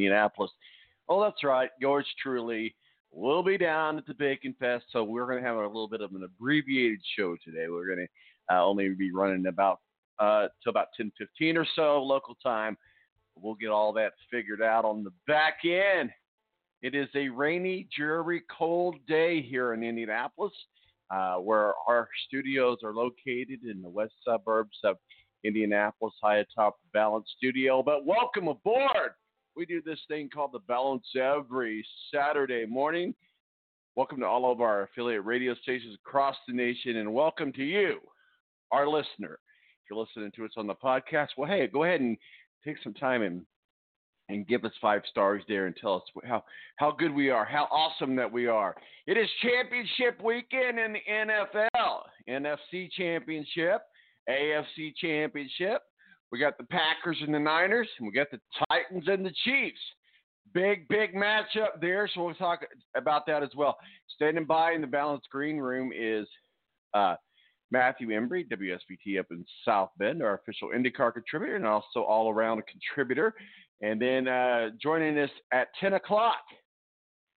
Indianapolis, oh, that's right, yours truly will be down at the Bacon Fest. So we're going to have a little bit of an abbreviated show today. We're going to uh, only be running about uh, till about ten fifteen or so local time. We'll get all that figured out on the back end. It is a rainy, dreary, cold day here in Indianapolis uh, where our studios are located in the west suburbs of Indianapolis, high atop the Balance Studio. But welcome aboard. We do this thing called the Balance every Saturday morning. Welcome to all of our affiliate radio stations across the nation, and welcome to you, our listener. If you're listening to us on the podcast, well, hey, go ahead and take some time and and give us five stars there and tell us how, how good we are, how awesome that we are. It is championship weekend in the NFL, NFC championship, AFC championship. We got the Packers and the Niners, and we got the Titans and the Chiefs. Big, big matchup there, so we'll talk about that as well. Standing by in the balanced green room is uh, Matthew Embury, WSBT up in South Bend, our official IndyCar contributor, and also all around a contributor. And then uh, joining us at 10 o'clock.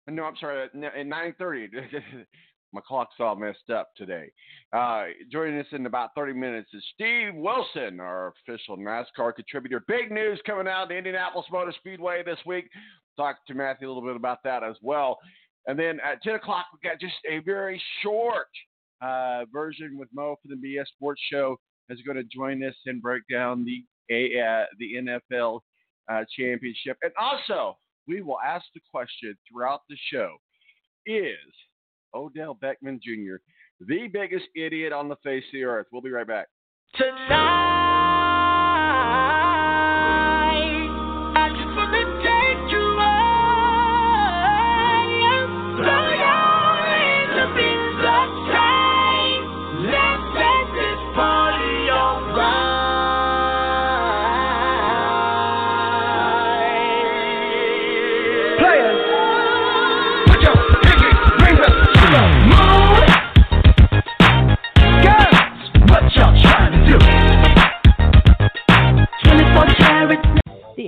No, I'm sorry, at 9:30. My clock's all messed up today. Uh, joining us in about 30 minutes is Steve Wilson, our official NASCAR contributor. Big news coming out of the Indianapolis Motor Speedway this week. Talk to Matthew a little bit about that as well. And then at 10 o'clock, we got just a very short uh, version with Mo for the BS Sports Show is going to join us and break down the uh, the NFL uh, championship. And also, we will ask the question throughout the show: Is Odell Beckham Jr. the biggest idiot on the face of the earth? We'll be right back. Tonight,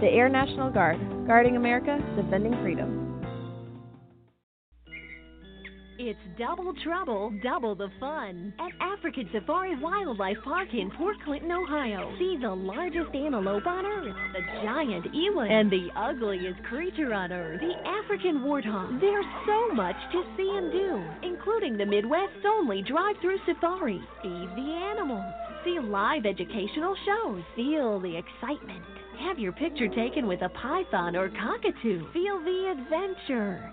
The Air National Guard, guarding America, defending freedom. It's double trouble, double the fun at African Safari Wildlife Park in Port Clinton, Ohio. See the largest antelope on earth, the giant eland, and the ugliest creature on earth, the African warthog. There's so much to see and do, including the Midwest's only drive-through safari. Feed the animals, see live educational shows, feel the excitement. Have your picture taken with a python or cockatoo. Feel the adventure.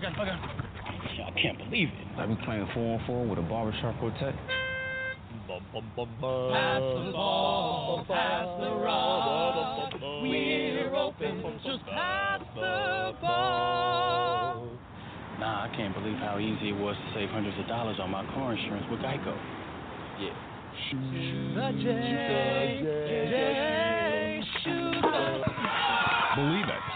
I got, I got. I can't believe it. I've been playing four on four with a barbershop quartet. Pass the ball, pass the rock. We're open, just pass the ball. Nah, I can't believe how easy it was to save hundreds of dollars on my car insurance with Geico. Yeah. Believe it,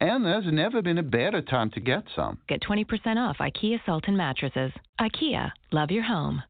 And there's never been a better time to get some. Get 20% off IKEA Sultan mattresses. IKEA, love your home.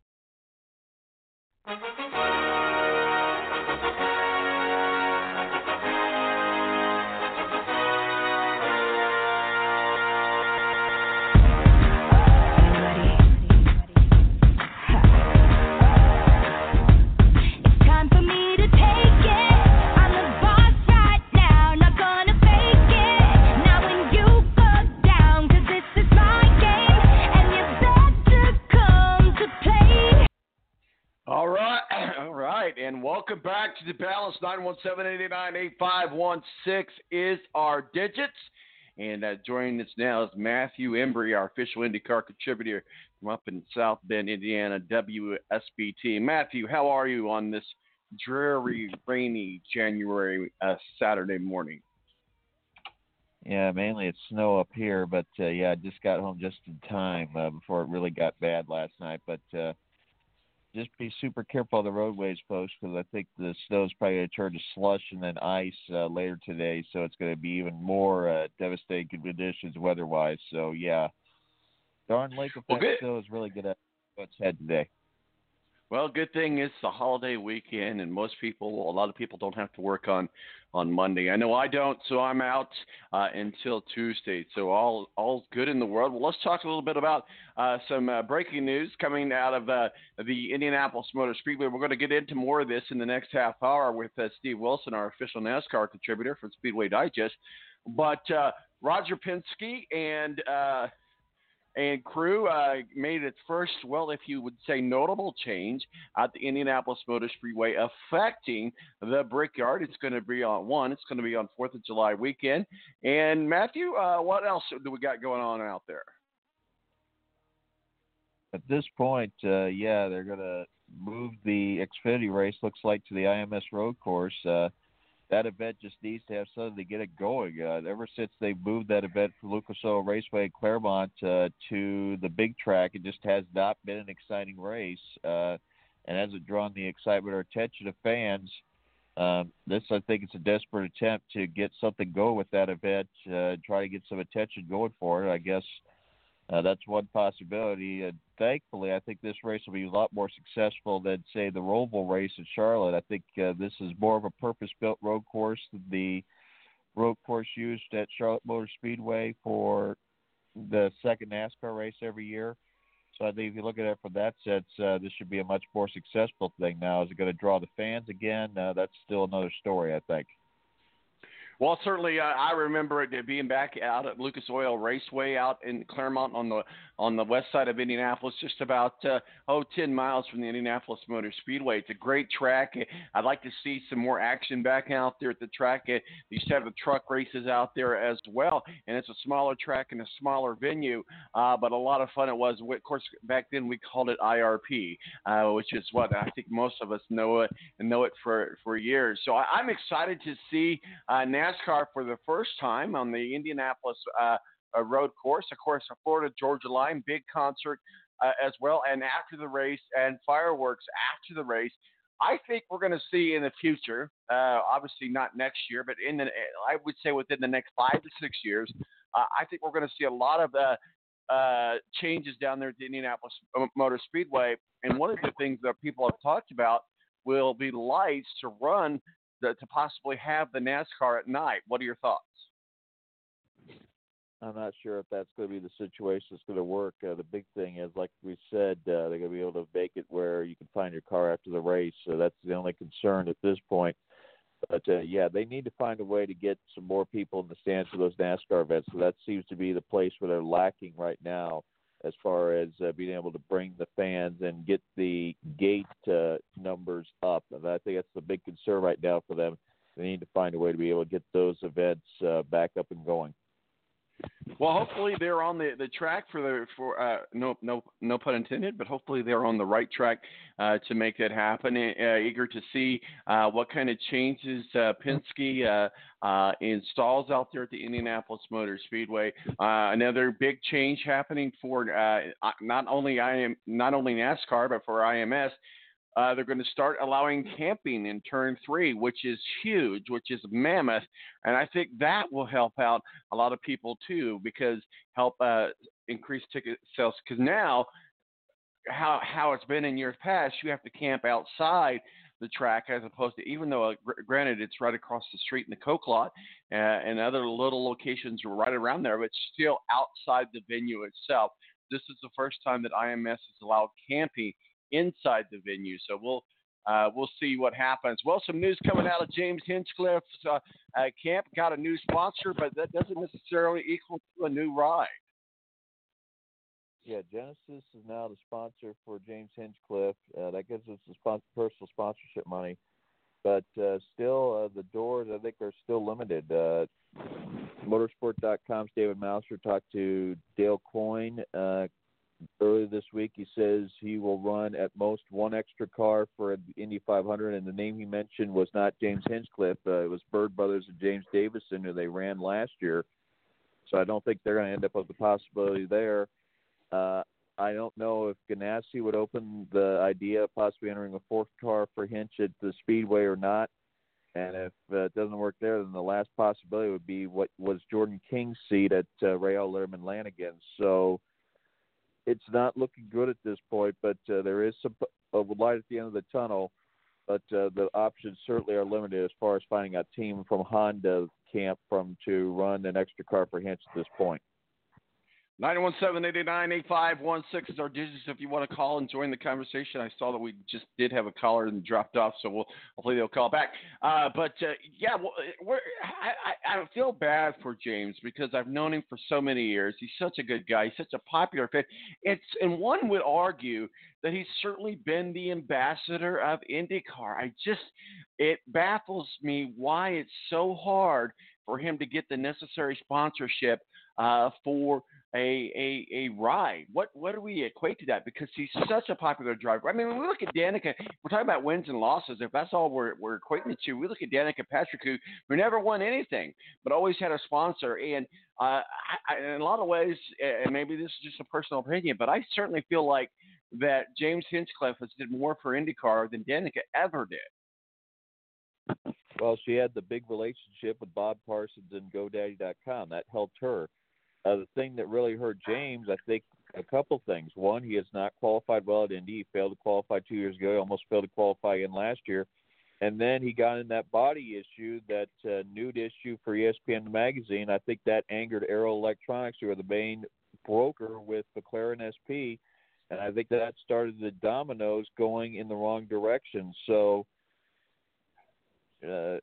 All right, all right, and welcome back to the Balance. Nine one seven eight nine eight five one six is our digits, and uh, joining us now is Matthew Embury, our official IndyCar contributor from up in South Bend, Indiana, WSBT. Matthew, how are you on this dreary, rainy January uh, Saturday morning? Yeah, mainly it's snow up here, but uh, yeah, I just got home just in time uh, before it really got bad last night. But uh, just be super careful on the roadways, folks, because I think the snow's probably going to turn to slush and then ice uh, later today. So it's going to be even more uh, devastating conditions weather-wise. So yeah, darn lake effect Well, good. snow is really going to head today. Well, good thing it's the holiday weekend, and most people, a lot of people, don't have to work on on Monday. I know I don't, so I'm out uh, until Tuesday. So all all's good in the world. Well, let's talk a little bit about uh, some uh, breaking news coming out of uh, the Indianapolis Motor Speedway. We're going to get into more of this in the next half hour with uh, Steve Wilson, our official NASCAR contributor from Speedway Digest. But uh, Roger Penske and and crew uh, made its first, well, if you would say, notable change at the Indianapolis Motor Speedway, affecting the Brickyard. It's going to be on one. It's going to be on Fourth of July weekend. And Matthew, uh, what else do we got going on out there? At this point, uh, yeah, they're going to move the Xfinity race. Looks like to the IMS Road Course. That event just needs to have something to get it going. Uh, ever since they moved that event from Lucas Oil Raceway in Clermont uh, to the big track, it just has not been an exciting race, uh, and hasn't drawn the excitement or attention of fans. Um, this, I think, is a desperate attempt to get something going with that event, uh, try to get some attention going for it. I guess uh, that's one possibility. And thankfully, I think this race will be a lot more successful than, say, the Roval race in Charlotte. I think uh, this is more of a purpose-built road course than the road course used at Charlotte Motor Speedway for the second NASCAR race every year. So I think if you look at it from that sense, uh, this should be a much more successful thing. Now, is it going to draw the fans again? Uh, that's still another story, I think. Well, certainly, uh, I remember it being back out at Lucas Oil Raceway out in Clermont on the on the west side of Indianapolis, just about uh, oh 10 miles from the Indianapolis Motor Speedway. It's a great track. I'd like to see some more action back out there at the track. They used to have the truck races out there as well, and it's a smaller track and a smaller venue, uh, but a lot of fun it was. Of course, back then we called it IRP, uh, which is what I think most of us know it and know it for for years. So I, I'm excited to see uh, NASCAR for the first time on the Indianapolis uh, road course. Of course, a Florida Georgia Line big concert uh, as well, and after the race and fireworks after the race. I think we're going to see in the future, uh, obviously not next year, but in the, I would say within the next five to six years, uh, I think we're going to see a lot of uh, uh, changes down there at the Indianapolis Motor Speedway. And one of the things that people have talked about will be lights to run the, to possibly have the NASCAR at night. What are your thoughts? I'm not sure if that's going to be the situation that's going to work. Uh, the big thing is, like we said, uh, they're going to be able to make it where you can find your car after the race. So that's the only concern at this point. But uh, yeah, they need to find a way to get some more people in the stands for those NASCAR events. So that seems to be the place where they're lacking right now, as far as uh, being able to bring the fans and get the gate uh, numbers up. And I think that's the big concern right now for them. They need to find a way to be able to get those events uh, back up and going. Well, hopefully they're on the, the track for the for uh, no no no pun intended, but hopefully they're on the right track uh, to make that happen. Uh, eager to see uh, what kind of changes uh, Penske uh, installs out there at the Indianapolis Motor Speedway. Another big change happening for not only I am not only NASCAR but for IMS. Uh, they're going to start allowing camping in turn three, which is huge, which is mammoth, and I think that will help out a lot of people too, because help uh, increase ticket sales. Because now, how how it's been in years past, you have to camp outside the track as opposed to even though uh, granted it's right across the street in the coke lot uh, and other little locations are right around there, but still outside the venue itself. This is the first time that IMS has allowed camping inside the venue. So we'll uh, we'll see what happens. Well, some news coming out of James Hinchcliffe's uh, uh, camp. Got a new sponsor, but that doesn't necessarily equal to a new ride. Yeah, Genesis is now the sponsor for James Hinchcliffe. Uh, that gives us the sponsor, personal sponsorship money, but uh, still uh, the doors I think are still limited. Motorsport.com's David Malsher talked to Dale Coyne uh, earlier this week. He says he will run at most one extra car for the Indy 500, and the name he mentioned was not James Hinchcliffe. Uh, it was Bird Brothers and James Davison, who they ran last year. So I don't think they're going to end up with the possibility there. Uh, I don't know if Ganassi would open the idea of possibly entering a fourth car for Hinch at the Speedway or not. And if uh, it doesn't work there, then the last possibility would be what was Jordan King's seat at uh, Rahal Letterman Lanigan. So it's not looking good at this point, but uh, there is some uh, light at the end of the tunnel. But uh, the options certainly are limited as far as finding a team from Honda camp from to run an extra car for Hinch at this point. 917-889-8516 is our digits if you want to call and join the conversation. I saw that we just did have a caller and dropped off, so we'll hopefully they'll call back. Uh, but uh, yeah, we're, I, I, I feel bad for James because I've known him for so many years. He's such a good guy. He's such a popular fit. It's and one would argue that he's certainly been the ambassador of IndyCar. I just it baffles me why it's so hard for him to get the necessary sponsorship uh, for a, a a ride. What what do we equate to that? Because he's such a popular driver. I mean, when we look at Danica, we're talking about wins and losses. If that's all we're we're equating it to, we look at Danica Patrick, who, who never won anything, but always had a sponsor. And uh, I, in a lot of ways, and maybe this is just a personal opinion, but I certainly feel like that James Hinchcliffe has did more for IndyCar than Danica ever did. Well, she had the big relationship with Bob Parsons and GoDaddy.com. That helped her. Uh, the thing that really hurt James, I think, a couple things. One, he has not qualified well at Indy. He failed to qualify two years ago. He almost failed to qualify in last year. And then he got in that body issue, that uh, nude issue for ESPN magazine. I think that angered Arrow Electronics, who are the main broker with McLaren SP, and I think that started the dominoes going in the wrong direction. So, uh,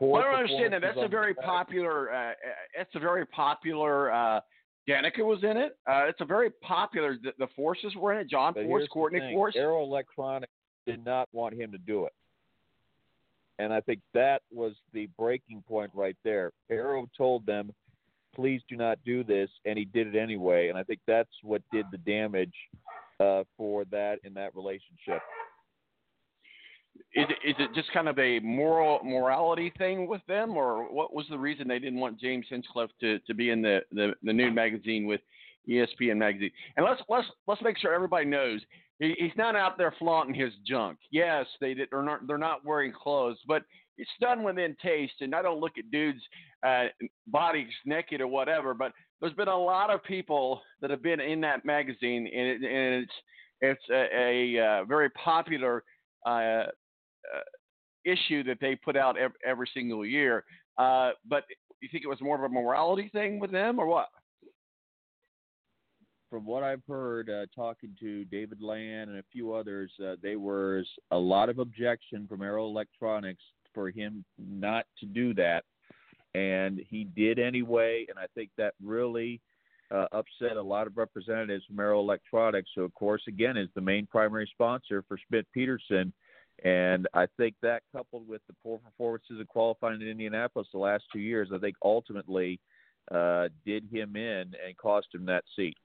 Well, I don't understand that. That's a very popular. Uh, it's a very popular. Uh, Danica was in it. Uh, it's a very popular. The, the forces were in it. John But Force, Courtney Force. Arrow Electronics did not want him to do it. And I think that was the breaking point right there. Arrow told them, please do not do this, and he did it anyway. And I think that's what did the damage uh, for that in that relationship. Is it, is it just kind of a moral morality thing with them, or what was the reason they didn't want James Hinchcliffe to, to be in the, the, the noon magazine with ESPN magazine? And let's let's let's make sure everybody knows he, he's not out there flaunting his junk. Yes, they did, they're not they're not wearing clothes, but it's done within taste. And I don't look at dudes' uh, bodies naked or whatever, but there's been a lot of people that have been in that magazine, and, it, and it's it's a, a uh, very popular uh, issue that they put out every, every single year. Uh, but you think it was more of a morality thing with them, or what? From what I've heard, uh, talking to David Land and a few others, uh, there was a lot of objection from Arrow Electronics for him not to do that, and he did anyway. And I think that really uh, upset a lot of representatives from Arrow Electronics, who, of course, again, is the main primary sponsor for Schmidt Peterson. And I think that, coupled with the poor performances of qualifying in Indianapolis the last two years, I think ultimately uh, did him in and cost him that seat.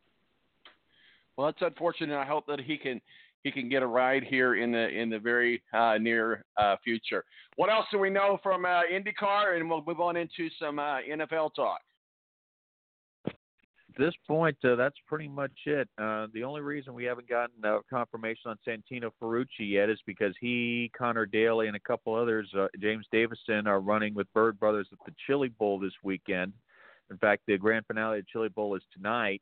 Well, it's unfortunate. I hope that he can he can get a ride here in the in the very uh, near uh, future. What else do we know from uh, IndyCar? And we'll move on into some uh, NFL talk. This point, uh, that's pretty much it. Uh, the only reason we haven't gotten uh, confirmation on Santino Ferrucci yet is because he, Conor Daly, and a couple others, uh, James Davison, are running with Bird Brothers at the Chili Bowl this weekend. In fact, the grand finale of Chili Bowl is tonight.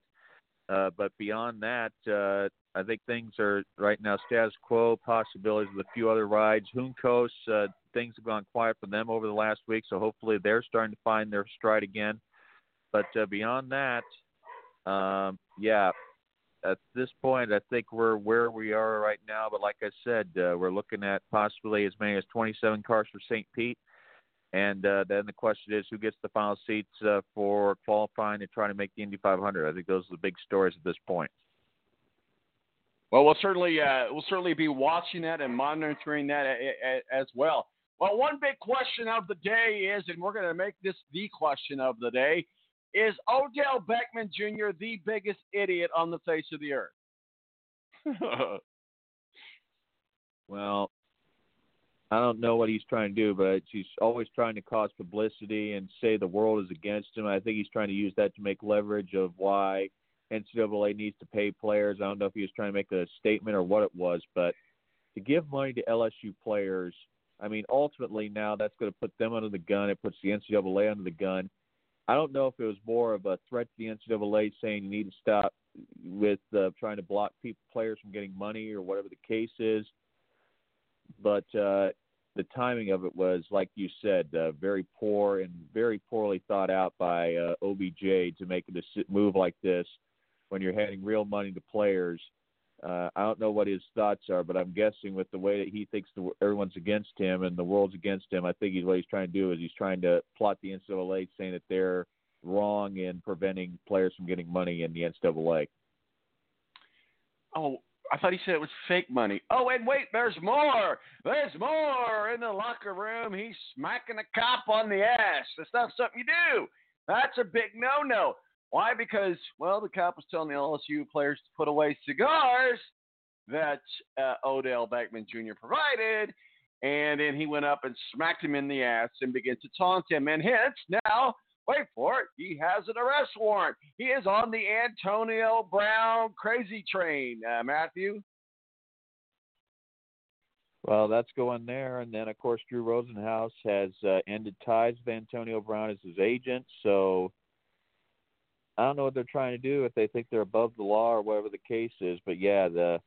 Uh, but beyond that, uh, I think things are right now status quo. Possibilities with a few other rides. Uh, things have gone quiet for them over the last week, so hopefully they're starting to find their stride again. But beyond that, um, yeah, at this point, I think we're where we are right now. But like I said, uh, we're looking at possibly as many as 27 cars for St. Pete. And uh, then the question is, who gets the final seats uh, for qualifying and trying to make the Indy 500? I think those are the big stories at this point. Well, we'll certainly uh, we'll certainly be watching that and monitoring that a, a, as well. Well, one big question of the day is, and we're going to make this the question of the day, is Odell Beckham Jr. the biggest idiot on the face of the earth? Well, I don't know what he's trying to do, but he's always trying to cause publicity and say the world is against him. I think he's trying to use that to make leverage of why NCAA needs to pay players. I don't know if he was trying to make a statement or what it was, but to give money to LSU players, I mean, ultimately now that's going to put them under the gun. It puts the NCAA under the gun. I don't know if it was more of a threat to the NCAA saying you need to stop with uh, trying to block people, players from getting money or whatever the case is. But uh, the timing of it was, like you said, uh, very poor and very poorly thought out by uh, OBJ to make a move like this when you're handing real money to players. Uh, I don't know what his thoughts are, but I'm guessing with the way that he thinks the, everyone's against him and the world's against him, I think he's what he's trying to do is he's trying to plot the NCAA, saying that they're wrong in preventing players from getting money in the NCAA. Oh, I thought he said it was fake money. Oh, and wait, there's more. There's more in the locker room. He's smacking a cop on the ass. That's not something you do. That's a big no-no. Why? Because well, the cop was telling the LSU players to put away cigars that uh, Odell Beckham Jr. provided, and then he went up and smacked him in the ass and began to taunt him. And hence, now wait for it, he has an arrest warrant. He is on the Antonio Brown crazy train, uh, Matthew. Well, that's going there, and then of course Drew Rosenhaus has uh, ended ties with Antonio Brown as his agent. So I don't know what they're trying to do if they think they're above the law or whatever the case is. But yeah, the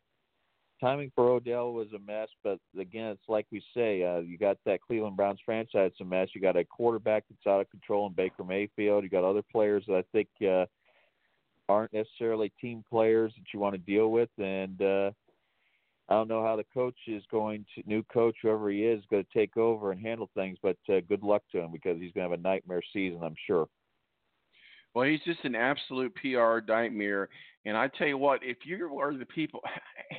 timing for Odell was a mess. But again, it's like we say, uh, you got that Cleveland Browns franchise a mess. You got a quarterback that's out of control in Baker Mayfield. You got other players that I think uh, aren't necessarily team players that you want to deal with, and uh, I don't know how the coach is going to new coach, whoever he is, going to take over and handle things. But uh, good luck to him because he's going to have a nightmare season, I'm sure. Well, he's just an absolute PR nightmare. And I tell you what, if you are the people,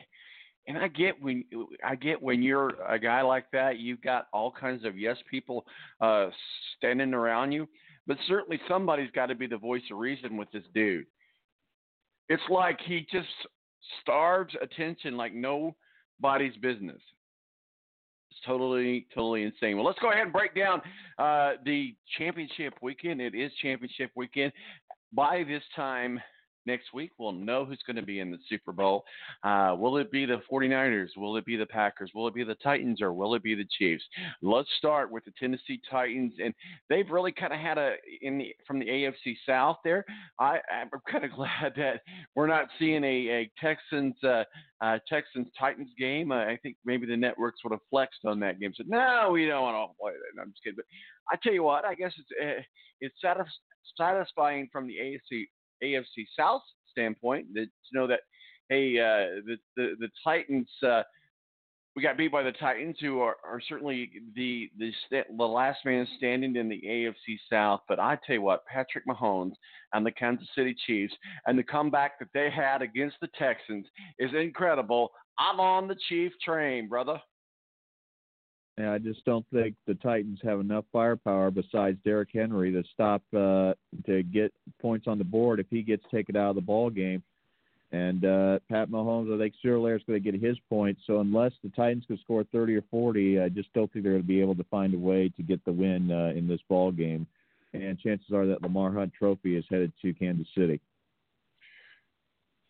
and I get when I get when you're a guy like that, you've got all kinds of yes people uh, standing around you. But certainly somebody's got to be the voice of reason with this dude. It's like he just starves attention like nobody's business. Totally, totally insane. Well, let's go ahead and break down uh, the championship weekend. It is championship weekend. By this time next week, we'll know who's going to be in the Super Bowl. Uh, will it be the 49ers? Will it be the Packers? Will it be the Titans? Or will it be the Chiefs? Let's start with the Tennessee Titans, and they've really kind of had a in the from the AFC South there. I, I'm kind of glad that we're not seeing a, a Texans uh, uh, Texans Titans game. I think maybe the networks would have flexed on that game. Said no, we don't want to play that. I'm just kidding. But I tell you what, I guess it's uh, it's satisfying from the AFC AFC South standpoint that to know that hey uh, the, the the Titans uh, we got beat by the Titans who are, are certainly the the the last man standing in the AFC South. But I tell you what Patrick Mahomes and the Kansas City Chiefs and the comeback that they had against the Texans is incredible. I'm on the Chief train brother And I just don't think the Titans have enough firepower besides Derrick Henry to stop uh, to get points on the board if he gets taken out of the ball game. And uh, Pat Mahomes, I think Sooner is going to get his points. So unless the Titans can score 30 or 40, I just don't think they're going to be able to find a way to get the win uh, in this ball game. And chances are that Lamar Hunt Trophy is headed to Kansas City.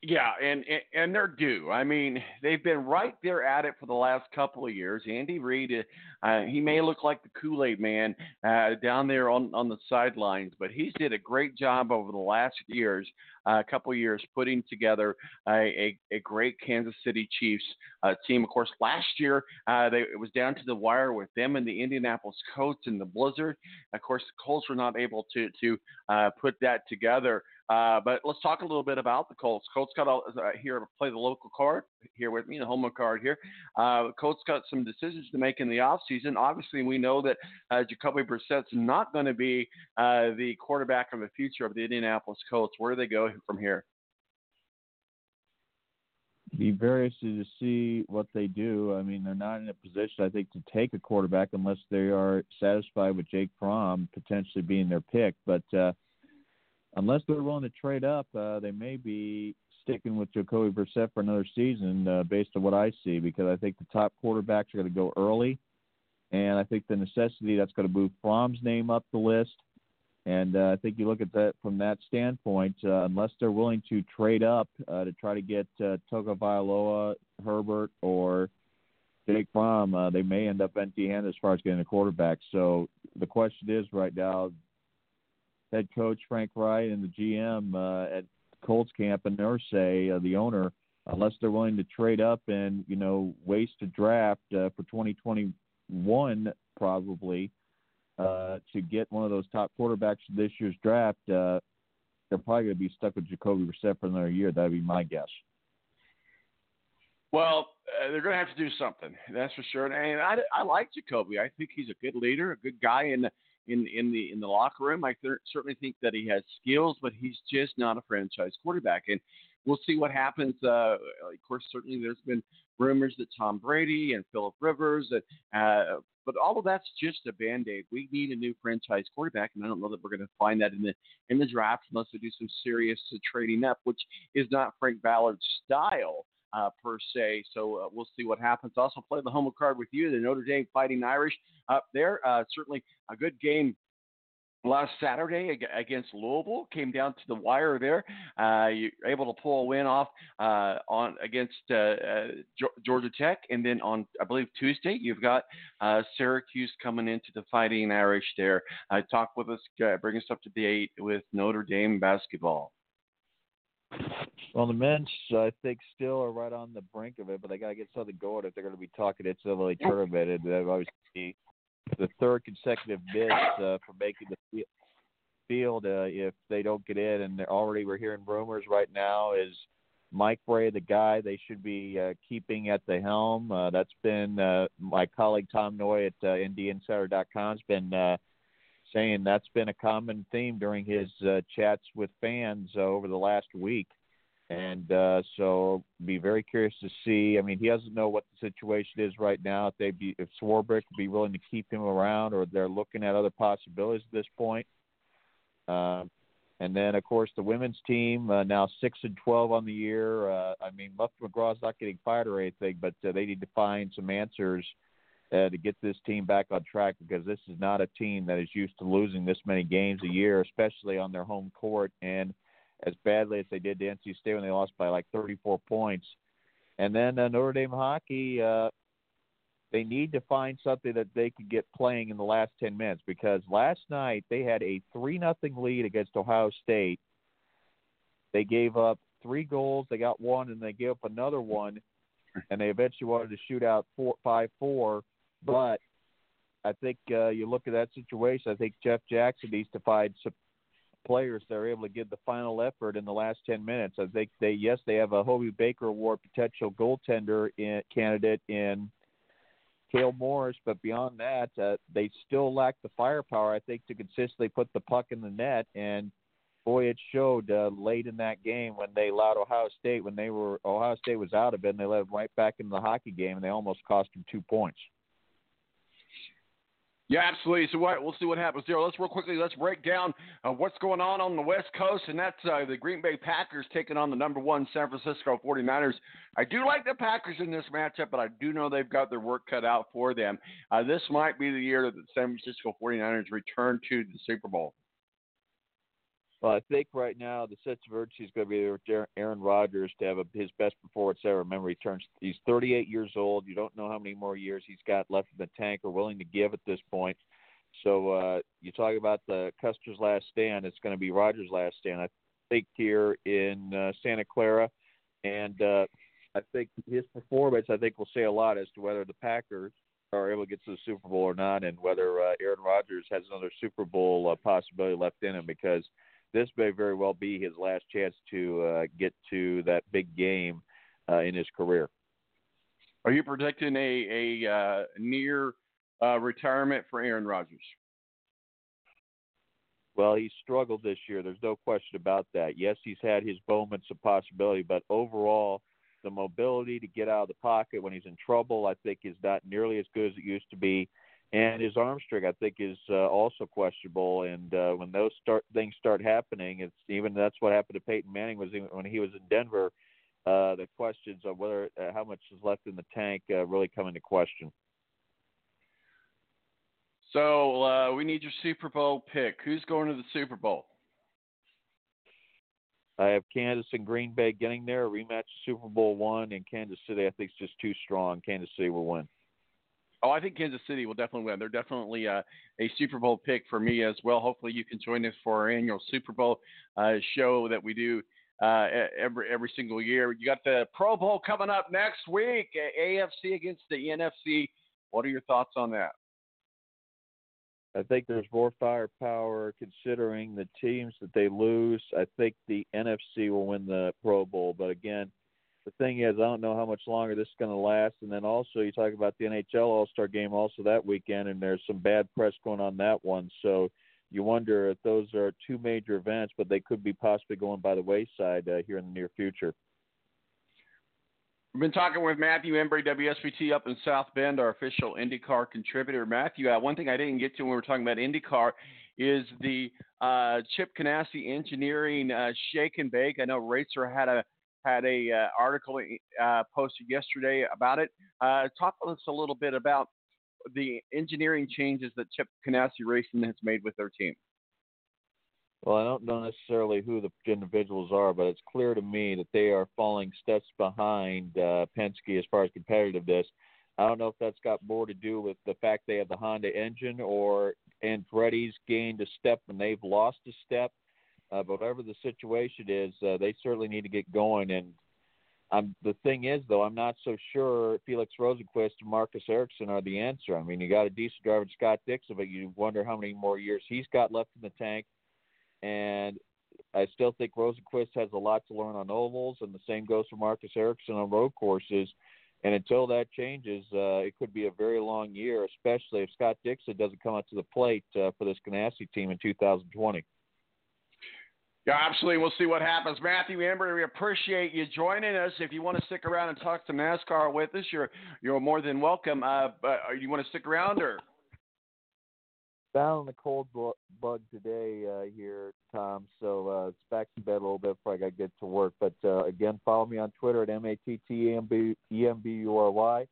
Yeah, and, and and they're due. I mean, they've been right there at it for the last couple of years. Andy Reid, uh, he may look like the Kool Aid Man uh, down there on on the sidelines, but he's did a great job over the last years, a couple years, putting together a a, a great Kansas City Chiefs uh, team. Of course, last year uh, they, it was down to the wire with them and the Indianapolis Colts in the blizzard. Of course, the Colts were not able to to uh, put that together. But let's talk a little bit about the Colts. Colts got a, uh, here to play the local card here with me, the home card here. Uh, Colts got some decisions to make in the offseason. Obviously, we know that uh, Jacoby Brissett's not going to be uh, the quarterback of the future of the Indianapolis Colts. Where do they go from here? Be very interested to see what they do. I mean, they're not in a position, I think, to take a quarterback unless they are satisfied with Jake Fromm potentially being their pick. But uh, unless they're willing to trade up, uh, they may be sticking with Jacoby Brissett for another season, uh, based on what I see, because I think the top quarterbacks are going to go early, and I think the necessity that's going to move Fromm's name up the list. And uh, I think you look at that from that standpoint, uh, unless they're willing to trade up uh, to try to get uh, Tagovailoa, Herbert, or Jake Fromm, uh, they may end up empty-handed as far as getting a quarterback. So the question is right now, head coach Frank Reich and the GM uh, at Colts camp and Irsay, uh, the owner, unless they're willing to trade up and you know waste a draft uh, for 2021 probably uh, to get one of those top quarterbacks this year's draft, uh, they're probably going to be stuck with Jacoby Brissett for another year. That'd be my guess. Well, uh, they're going to have to do something. That's for sure. And I, I like Jacoby. I think he's a good leader, a good guy the in in the in the locker room. I th- certainly think that he has skills, but he's just not a franchise quarterback. And we'll see what happens. Uh, of course, certainly there's been rumors that Tom Brady and Philip Rivers, uh, but all of that's just a band aid. We need a new franchise quarterback, and I don't know that we're going to find that in the in the draft unless we do some serious trading up, which is not Frank Ballard's style. Uh, per se, so uh, we'll see what happens. Also, play the home card with you, the Notre Dame Fighting Irish up there. Uh, certainly a good game last Saturday against Louisville. Came down to the wire there. Uh, you're able to pull a win off uh, on against uh, uh, Georgia Tech, and then on I believe Tuesday you've got uh, Syracuse coming into the Fighting Irish. There, uh, talk with us, bring us up to date with Notre Dame basketball. Well, the men's, I think, still are right on the brink of it, but they got to get something going if they're going to be talking NCAA tournament. And always the third consecutive miss uh, for making the field uh, if they don't get in. And they're already we're hearing rumors right now is Mike Brey, the guy they should be uh, keeping at the helm. Uh, that's been uh, my colleague Tom Noie at uh, has been uh, saying that's been a common theme during his uh, chats with fans uh, over the last week. And uh, so, be very curious to see. I mean, he doesn't know what the situation is right now. If they be, if Swarbrick would be willing to keep him around, or they're looking at other possibilities at this point. Uh, and then, of course, the women's team uh, now six and twelve on the year. Uh, I mean, Muff McGraw's not getting fired or anything, but uh, they need to find some answers uh, to get this team back on track because this is not a team that is used to losing this many games a year, especially on their home court and as badly as they did to NC State when they lost by like 34 points. And then uh, Notre Dame hockey, uh, they need to find something that they could get playing in the last 10 minutes because last night they had a 3 nothing lead against Ohio State. They gave up three goals, they got one, and they gave up another one, and they eventually wanted to shoot out four, five, four. But I think uh, you look at that situation. I think Jeff Jackson needs to find some players that are able to give the final effort in the last 10 minutes. I think they, yes, they have a Hobey Baker Award potential goaltender in, candidate in Cale Morris, but beyond that, uh, they still lack the firepower, I think, to consistently put the puck in the net. And boy, it showed uh, late in that game when they allowed Ohio State, when they were Ohio State was out of it, and they let them right back into the hockey game, and they almost cost them two points. Yeah, absolutely. So we'll see what happens there. Let's real quickly. Let's break down uh, what's going on on the West Coast, and that's uh, the Green Bay Packers taking on the number one San Francisco 49ers. I do like the Packers in this matchup, but I do know they've got their work cut out for them. Uh, this might be the year that the San Francisco 49ers return to the Super Bowl. Well, I think right now the sense of urgency is going to be Aaron Rodgers to have a, his best performance ever. Remember, he turns he's 38 years old. You don't know how many more years he's got left in the tank or willing to give at this point. So uh, you talk about the Custer's last stand. It's going to be Rodgers' last stand. I think here in uh, Santa Clara, and uh, I think his performance I think will say a lot as to whether the Packers are able to get to the Super Bowl or not, and whether uh, Aaron Rodgers has another Super Bowl uh, possibility left in him because this may very well be his last chance to uh, get to that big game uh, in his career. Are you predicting a a uh, near uh, retirement for Aaron Rodgers? Well, he struggled this year. There's no question about that. Yes, he's had his moments of possibility, but overall, the mobility to get out of the pocket when he's in trouble, I think, is not nearly as good as it used to be and his arm strength I think is uh, also questionable. And uh, when those start things start happening, it's even that's what happened to Peyton Manning was when he was in Denver. Uh, the questions of whether uh, how much is left in the tank uh, really come into question. So uh, we need your Super Bowl pick. Who's going to the Super Bowl? I have Kansas and Green Bay getting there, a rematch Super Bowl one, and Kansas City I think is just too strong. Kansas City will win. Oh, I think Kansas City will definitely win. They're definitely uh, a Super Bowl pick for me as well. Hopefully, you can join us for our annual Super Bowl uh, show that we do uh, every every single year. You got the Pro Bowl coming up next week, AFC against the NFC. What are your thoughts on that? I think there's more firepower considering the teams that they lose. I think the NFC will win the Pro Bowl, but again, the thing is, I don't know how much longer this is going to last. And then also, you talk about the NHL All Star Game also that weekend, and there's some bad press going on that one. So you wonder if those are two major events, but they could be possibly going by the wayside uh, here in the near future. We've been talking with Matthew Embury, WSBT up in South Bend, our official IndyCar contributor. Matthew, uh, one thing I didn't get to when we were talking about IndyCar is the uh, Chip Ganassi Engineering uh, Shake and Bake. I know Racer had a had a uh, article uh, posted yesterday about it. Uh, talk to us a little bit about the engineering changes that Chip Ganassi Racing has made with their team. Well, I don't know necessarily who the individuals are, but it's clear to me that they are falling steps behind uh, Penske as far as competitiveness. I don't know if that's got more to do with the fact they have the Honda engine or Andretti's gained a step and they've lost a step. Uh, but whatever the situation is, uh, they certainly need to get going. And um, the thing is, though, I'm not so sure Felix Rosenqvist and Marcus Ericsson are the answer. I mean, you got a decent driver, Scott Dixon, but you wonder how many more years he's got left in the tank. And I still think Rosenqvist has a lot to learn on ovals, and the same goes for Marcus Ericsson on road courses. And until that changes, uh, it could be a very long year, especially if Scott Dixon doesn't come up to the plate uh, for this Ganassi team in 2020. Yeah, absolutely. We'll see what happens. Matthew Embury, we appreciate you joining us. If you want to stick around and talk to NASCAR with us, you're you're more than welcome. Uh, but uh, you want to stick around or? Down in the cold bug today uh, here, Tom. So uh, it's back to bed a little bit before I got to get to work. But uh, again, follow me on Twitter at m a t t e m b e m b u r y.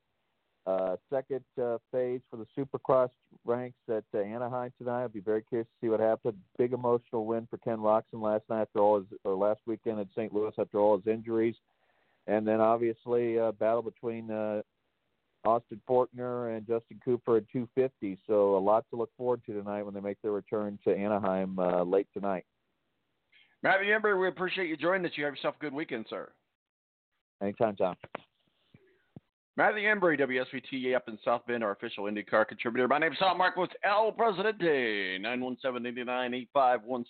Uh, second uh, phase for the Supercross ranks at uh, Anaheim tonight. I'll be very curious to see what happens. Big emotional win for Ken Roczen last night after all his, or last weekend at St. Louis after all his injuries, and then obviously a battle between uh, Austin Forkner and Justin Cooper at 250. So a lot to look forward to tonight when they make their return to Anaheim uh, late tonight. Matthew Embury, we appreciate you joining us. You have yourself a good weekend, sir. Anytime, Tom. Matthew Embury, WSBT up in South Bend, our official IndyCar contributor. My name is Tom Marcos, El Presidente, 917-89-8516.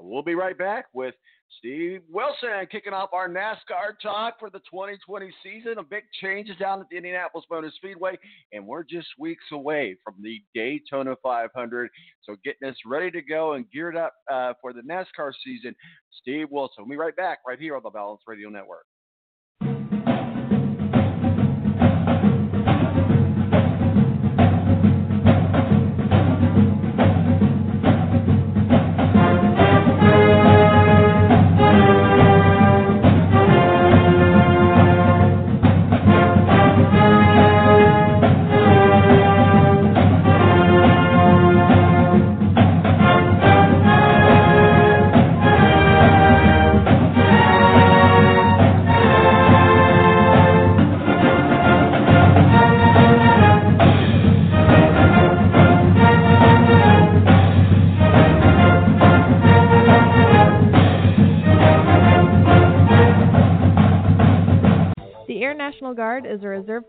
We'll be right back with Steve Wilson kicking off our NASCAR talk for the 2020 season. A big changes down at the Indianapolis Motor Speedway, and we're just weeks away from the Daytona 500. So getting us ready to go and geared up uh, for the NASCAR season. Steve Wilson. We'll be right back right here on the Balance Radio Network.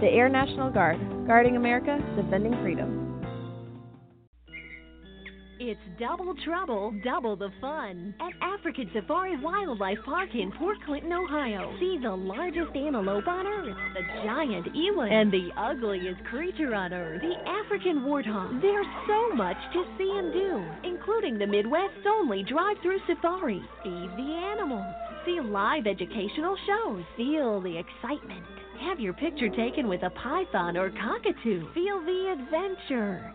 The Air National Guard, guarding America, defending freedom. It's double trouble, double the fun at African Safari Wildlife Park in Port Clinton, Ohio. See the largest antelope on Earth, the giant eland, and the ugliest creature on Earth, the African warthog. There's so much to see and do, including the Midwest's only drive-through safari. Feed the animals, see live educational shows, feel the excitement. Have your picture taken with a python or cockatoo. Feel the adventure.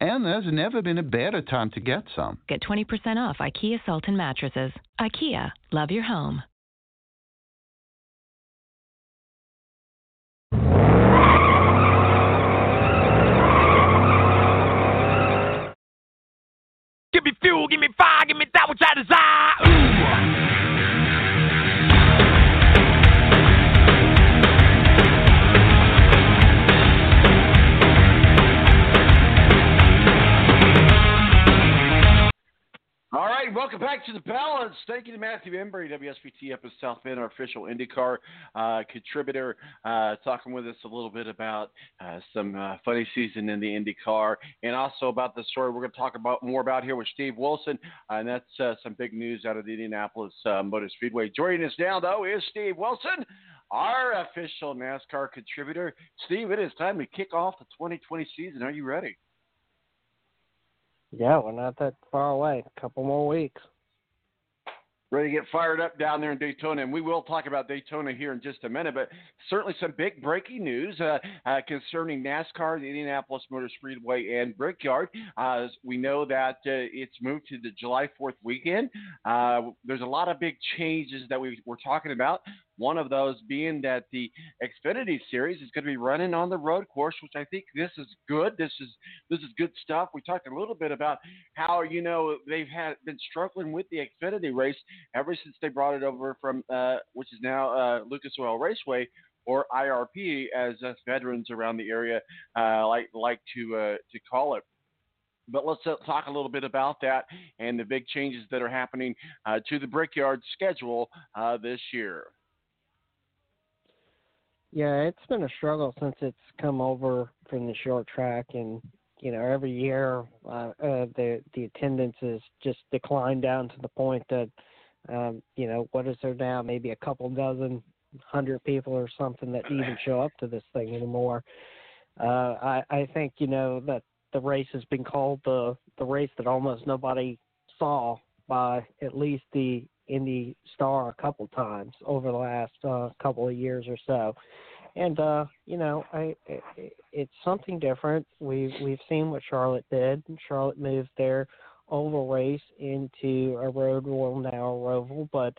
And there's never been a better time to get some. Get 20% off IKEA Sultan mattresses. IKEA, love your home. Give me fuel, give me fire, give me that which I desire. All right, welcome back to the balance. Thank you to Matthew Embury, WSBT up in South Bend, our official IndyCar uh, contributor, uh, talking with us a little bit about uh, some uh, funny season in the IndyCar, and also about the story we're going to talk about more about here with Steve Wilson, uh, and that's uh, some big news out of the Indianapolis Motor Speedway. Joining us now, though, is Steve Wilson. our official NASCAR contributor. Steve, it is time to kick off the 2020 season. Are you ready? Yeah, we're not that far away. A couple more weeks. ready to get fired up down there in Daytona. And we will talk about Daytona here in just a minute, but certainly some big breaking news uh, uh, concerning NASCAR, the Indianapolis Motor Speedway, and Brickyard. Uh, we know that uh, it's moved to the July 4th weekend. Uh, there's a lot of big changes that we, we're talking about. One of those being that the Xfinity Series is going to be running on the road course, which I think this is good. This is this is good stuff. We talked a little bit about how you know they've had been struggling with the Xfinity race ever since they brought it over from uh, which is now uh, Lucas Oil Raceway or IRP, as us veterans around the area uh, like like to uh, to call it. But let's uh, talk a little bit about that and the big changes that are happening uh, to the Brickyard schedule uh, this year. Yeah, it's been a struggle since it's come over from the short track, and you know every year uh, uh, the the attendance has just declined down to the point that um, you know what is there now? Maybe a couple dozen, hundred people or something that even show up to this thing anymore. Uh, I I think you know that the race has been called the the race that almost nobody saw by at least the Indy Star a couple times over the last uh, couple of years or so. And uh, you know, I it, it's something different. We've we've seen what Charlotte did. Charlotte moved their oval race into a road, well now a roval, but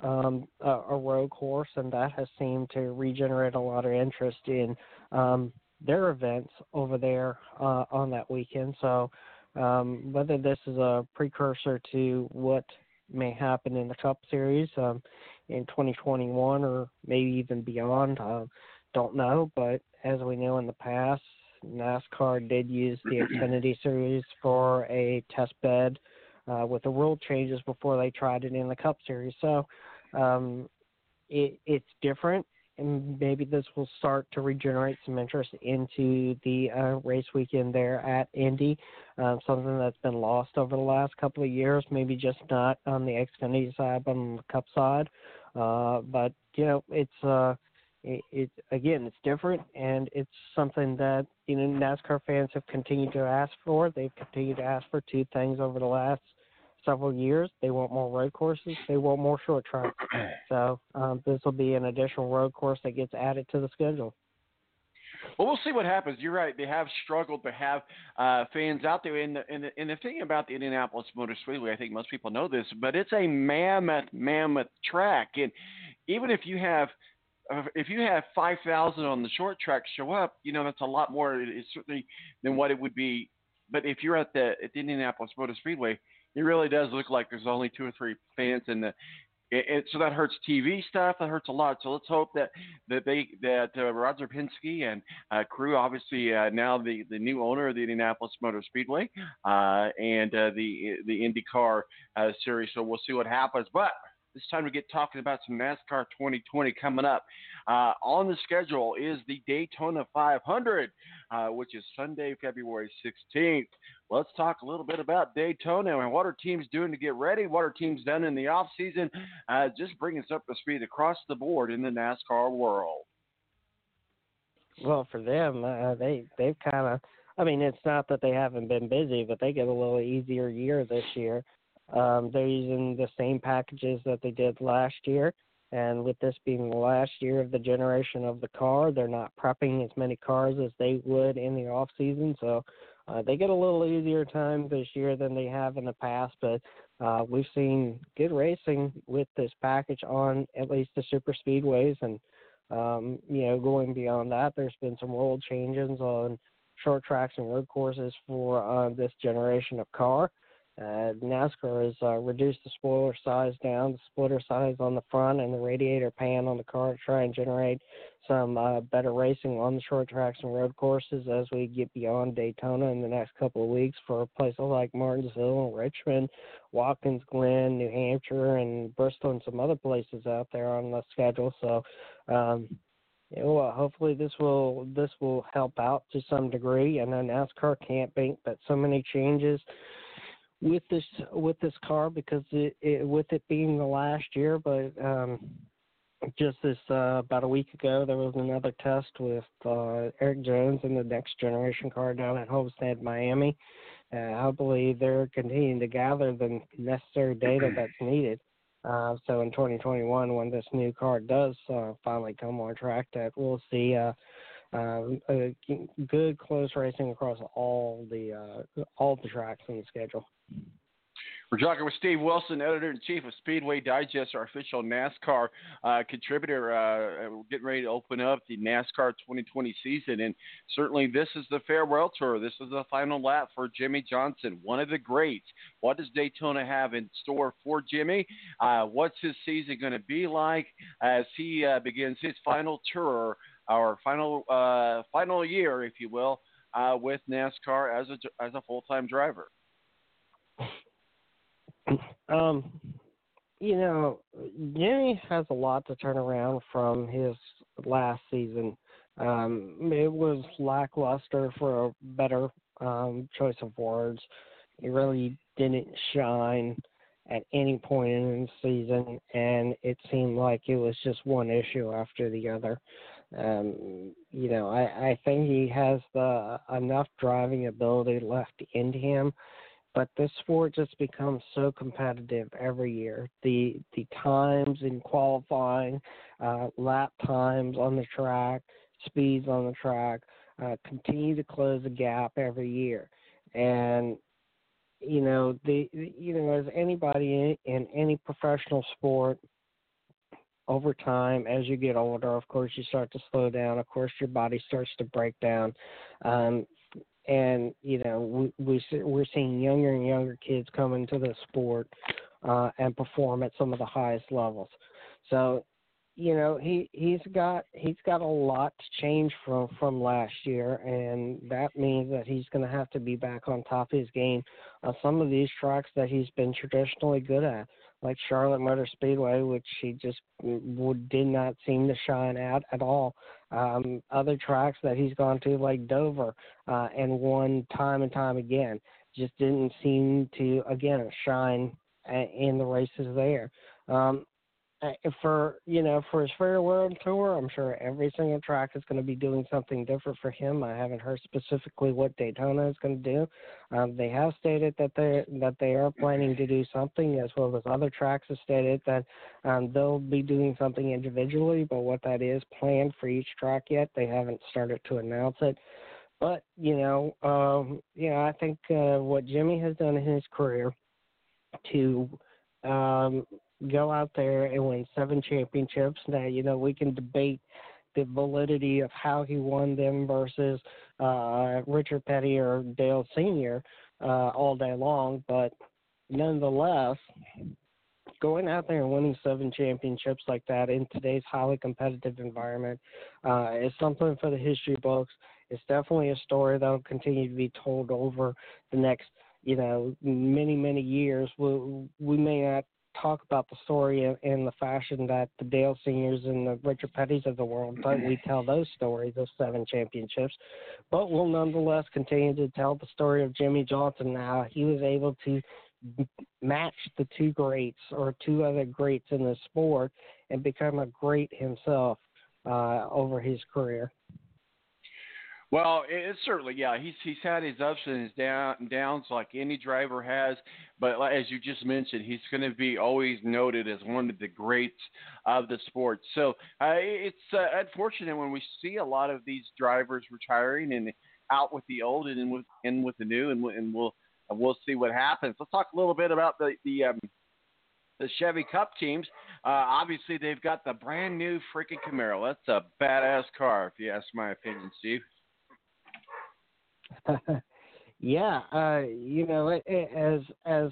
um, a, a road course, and that has seemed to regenerate a lot of interest in um, their events over there uh, on that weekend. So um, whether this is a precursor to what may happen in the Cup Series um, in 2021 or maybe even beyond. Uh, don't know, but as we know in the past, NASCAR did use the Xfinity Series for a test bed uh, with the rule changes before they tried it in the Cup Series. So um, it, it's different, and maybe this will start to regenerate some interest into the uh, race weekend there at Indy. Um, something that's been lost over the last couple of years, maybe just not on the Xfinity side, but on the Cup side. Uh, but you know, it's uh, it, it again, it's different, and it's something that you know NASCAR fans have continued to ask for. They've continued to ask for two things over the last several years. They want more road courses. They want more short tracks. So um, this will be an additional road course that gets added to the schedule. Well, we'll see what happens. You're right; they have struggled to have uh, fans out there. And the, and, the, and the thing about the Indianapolis Motor Speedway, I think most people know this, but it's a mammoth, mammoth track. And even if you have uh, if you have 5,000 on the short track show up, you know that's a lot more it's certainly than what it would be. But if you're at the at the Indianapolis Motor Speedway, it really does look like there's only two or three fans in the. It, it, so that hurts TV stuff. That hurts a lot. So let's hope that that they that uh, Roger Penske and uh, crew, obviously uh, now the the new owner of the Indianapolis Motor Speedway uh, and uh, the the IndyCar uh, series. So we'll see what happens. But it's time to get talking about some NASCAR 2020 coming up. Uh, on the schedule is the Daytona 500, uh, which is Sunday, February 16th. Let's talk a little bit about Daytona and what are teams doing to get ready? What are teams done in the off season? Uh, just bring us up to speed across the board in the NASCAR world. Well, for them, uh, they they've kind of. I mean, it's not that they haven't been busy, but they get a little easier year this year. Um, they're using the same packages that they did last year. And with this being the last year of the generation of the car, they're not prepping as many cars as they would in the off season. So uh, they get a little easier time this year than they have in the past. But uh, we've seen good racing with this package on at least the super speedways, and um, you know, going beyond that, there's been some rule changes on short tracks and road courses for uh, this generation of car. Uh, NASCAR has uh, reduced the spoiler size down, the splitter size on the front, and the radiator pan on the car to try and generate some uh, better racing on the short tracks and road courses as we get beyond Daytona in the next couple of weeks for places like Martinsville and Richmond, Watkins Glen, New Hampshire, and Bristol, and some other places out there on the schedule. So, um, uh, hopefully this will this will help out to some degree. I know NASCAR can't bank that so many changes with this with this car because it, it with it being the last year, but um, just this uh, about a week ago, there was another test with uh, Erik Jones and the next generation car down at Homestead, Miami. Uh, I believe they're continuing to gather the necessary data that's needed. Uh, so in 2021, when this new car does uh, finally come on track, that we'll see uh, uh, a good close racing across all the uh, all the tracks in the schedule. We're talking with Steve Wilson, editor in chief of Speedway Digest, our official NASCAR uh, contributor. Uh, we're getting ready to open up the NASCAR 2020 season, and certainly this is the farewell tour. This is the final lap for Jimmie Johnson, one of the greats. What does Daytona have in store for Jimmy? Uh, what's his season going to be like as he uh, begins his final tour, our final uh, final year, if you will, uh, with NASCAR as a as a full time driver? Um, you know, Jimmy has a lot to turn around from his last season. Um, it was lackluster for a better um, choice of words. He really didn't shine at any point in the season, and it seemed like it was just one issue after the other. Um, you know, I, I think he has the enough driving ability left in him but this sport just becomes so competitive every year. The the times in qualifying, uh, lap times on the track, speeds on the track, uh, continue to close the gap every year, and you know the you know as anybody in, in any professional sport. Over time, as you get older, of course, you start to slow down. Of course, your body starts to break down. Um, and you know we, we we're seeing younger and younger kids come into the sport uh, and perform at some of the highest levels. So, you know he he's got he's got a lot to change from from last year, and that means that he's going to have to be back on top of his game on some of these tracks that he's been traditionally good at, like Charlotte Motor Speedway, which he just would did not seem to shine at at all. Um, other tracks that he's gone to, like Dover, uh, and won time and time again, just didn't seem to again shine in the races there. Um, uh, for you know for his farewell tour, I'm sure every single track is going to be doing something different for him. I haven't heard specifically what Daytona is going to do. Um, they have stated that they that they are planning to do something, as well as other tracks have stated that um, they'll be doing something individually. But what that is planned for each track yet, they haven't started to announce it. But you know, um, you know, I think uh, what Jimmy has done in his career to um, go out there and win seven championships. Now, you know, we can debate the validity of how he won them versus uh, Richard Petty or Dale Sr. Uh, all day long, but nonetheless, going out there and winning seven championships like that in today's highly competitive environment uh, is something for the history books. It's definitely a story that'll continue to be told over the next, you know, many many years. We we may not talk about the story in, in the fashion that the Dale Seniors and the Richard Petties of the world, but we tell those stories of seven championships. But we'll nonetheless continue to tell the story of Jimmie Johnson now. He was able to match the two greats or two other greats in the sport and become a great himself uh, over his career. Well, it- it's certainly yeah. He's he's had his ups and his down downs like any driver has, but as you just mentioned, he's going to be always noted as one of the greats of the sport. So uh, it's uh, unfortunate when we see a lot of these drivers retiring and out with the old and in with in with the new, and, and we'll we'll see what happens. Let's talk a little bit about the the um, the Chevy Cup teams. Uh, obviously, they've got the brand new freaking Camaro. That's a badass car, if you ask my opinion, Steve. yeah, uh, you know, it, it, as as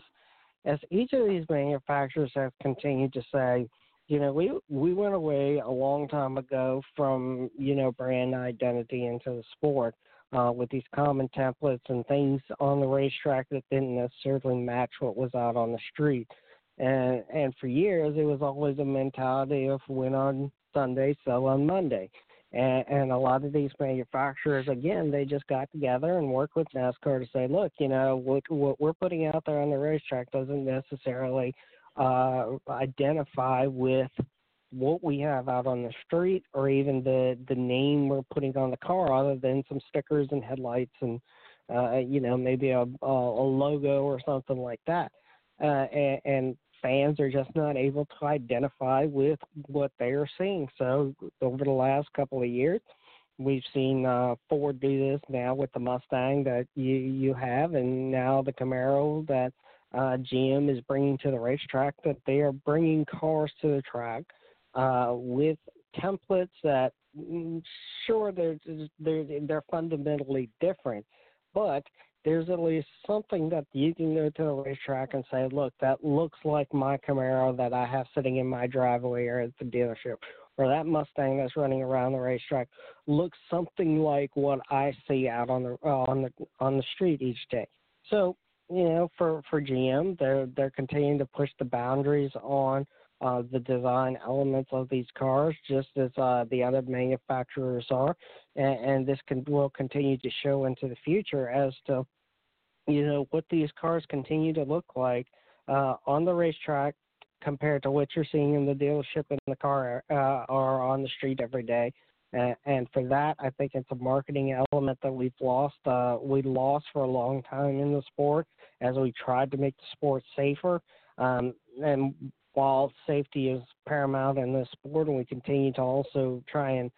as each of these manufacturers have continued to say, you know, we we went away a long time ago from you know brand identity into the sport uh, with these common templates and things on the racetrack that didn't necessarily match what was out on the street. And and for years, it was always a mentality of win on Sunday, sell on Monday. And, and a lot of these manufacturers, again, they just got together and worked with NASCAR to say, look, you know, what, what we're putting out there on the racetrack doesn't necessarily uh, identify with what we have out on the street or even the the name we're putting on the car, other than some stickers and headlights and uh, you know maybe a, a a logo or something like that. Uh, and, and fans are just not able to identify with what they are seeing. So over the last couple of years, we've seen uh, Ford do this now with the Mustang that you you have, and now the Camaro that uh, GM is bringing to the racetrack. That they are bringing cars to the track uh, with templates that mm, sure they're they're they're fundamentally different, but there's at least something that you can go to the racetrack and say, look, that looks like my Camaro that I have sitting in my driveway or at the dealership, or that Mustang that's running around the racetrack looks something like what I see out on the uh, on the on the street each day. So you know, for for GM, they're they're continuing to push the boundaries on uh, the design elements of these cars, just as uh, the other manufacturers are, and, and this can will continue to show into the future as to you know what these cars continue to look like uh, on the racetrack compared to what you're seeing in the dealership in the car uh, or on the street every day. And, for that, I think it's a marketing element that we've lost. Uh, we lost for a long time in the sport as we tried to make the sport safer. Um, and while safety is paramount in this sport, and we continue to also try and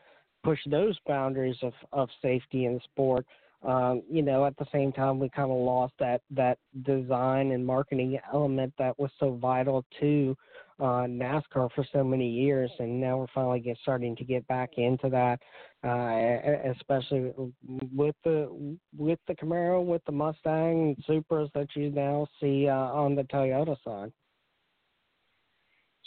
push those boundaries of, of safety in the sport, um, you know, at the same time, we kind of lost that that design and marketing element that was so vital to uh, NASCAR for so many years, and now we're finally get starting to get back into that, uh, especially with the with the Camaro, with the Mustang, Supras that you now see uh, on the Toyota side.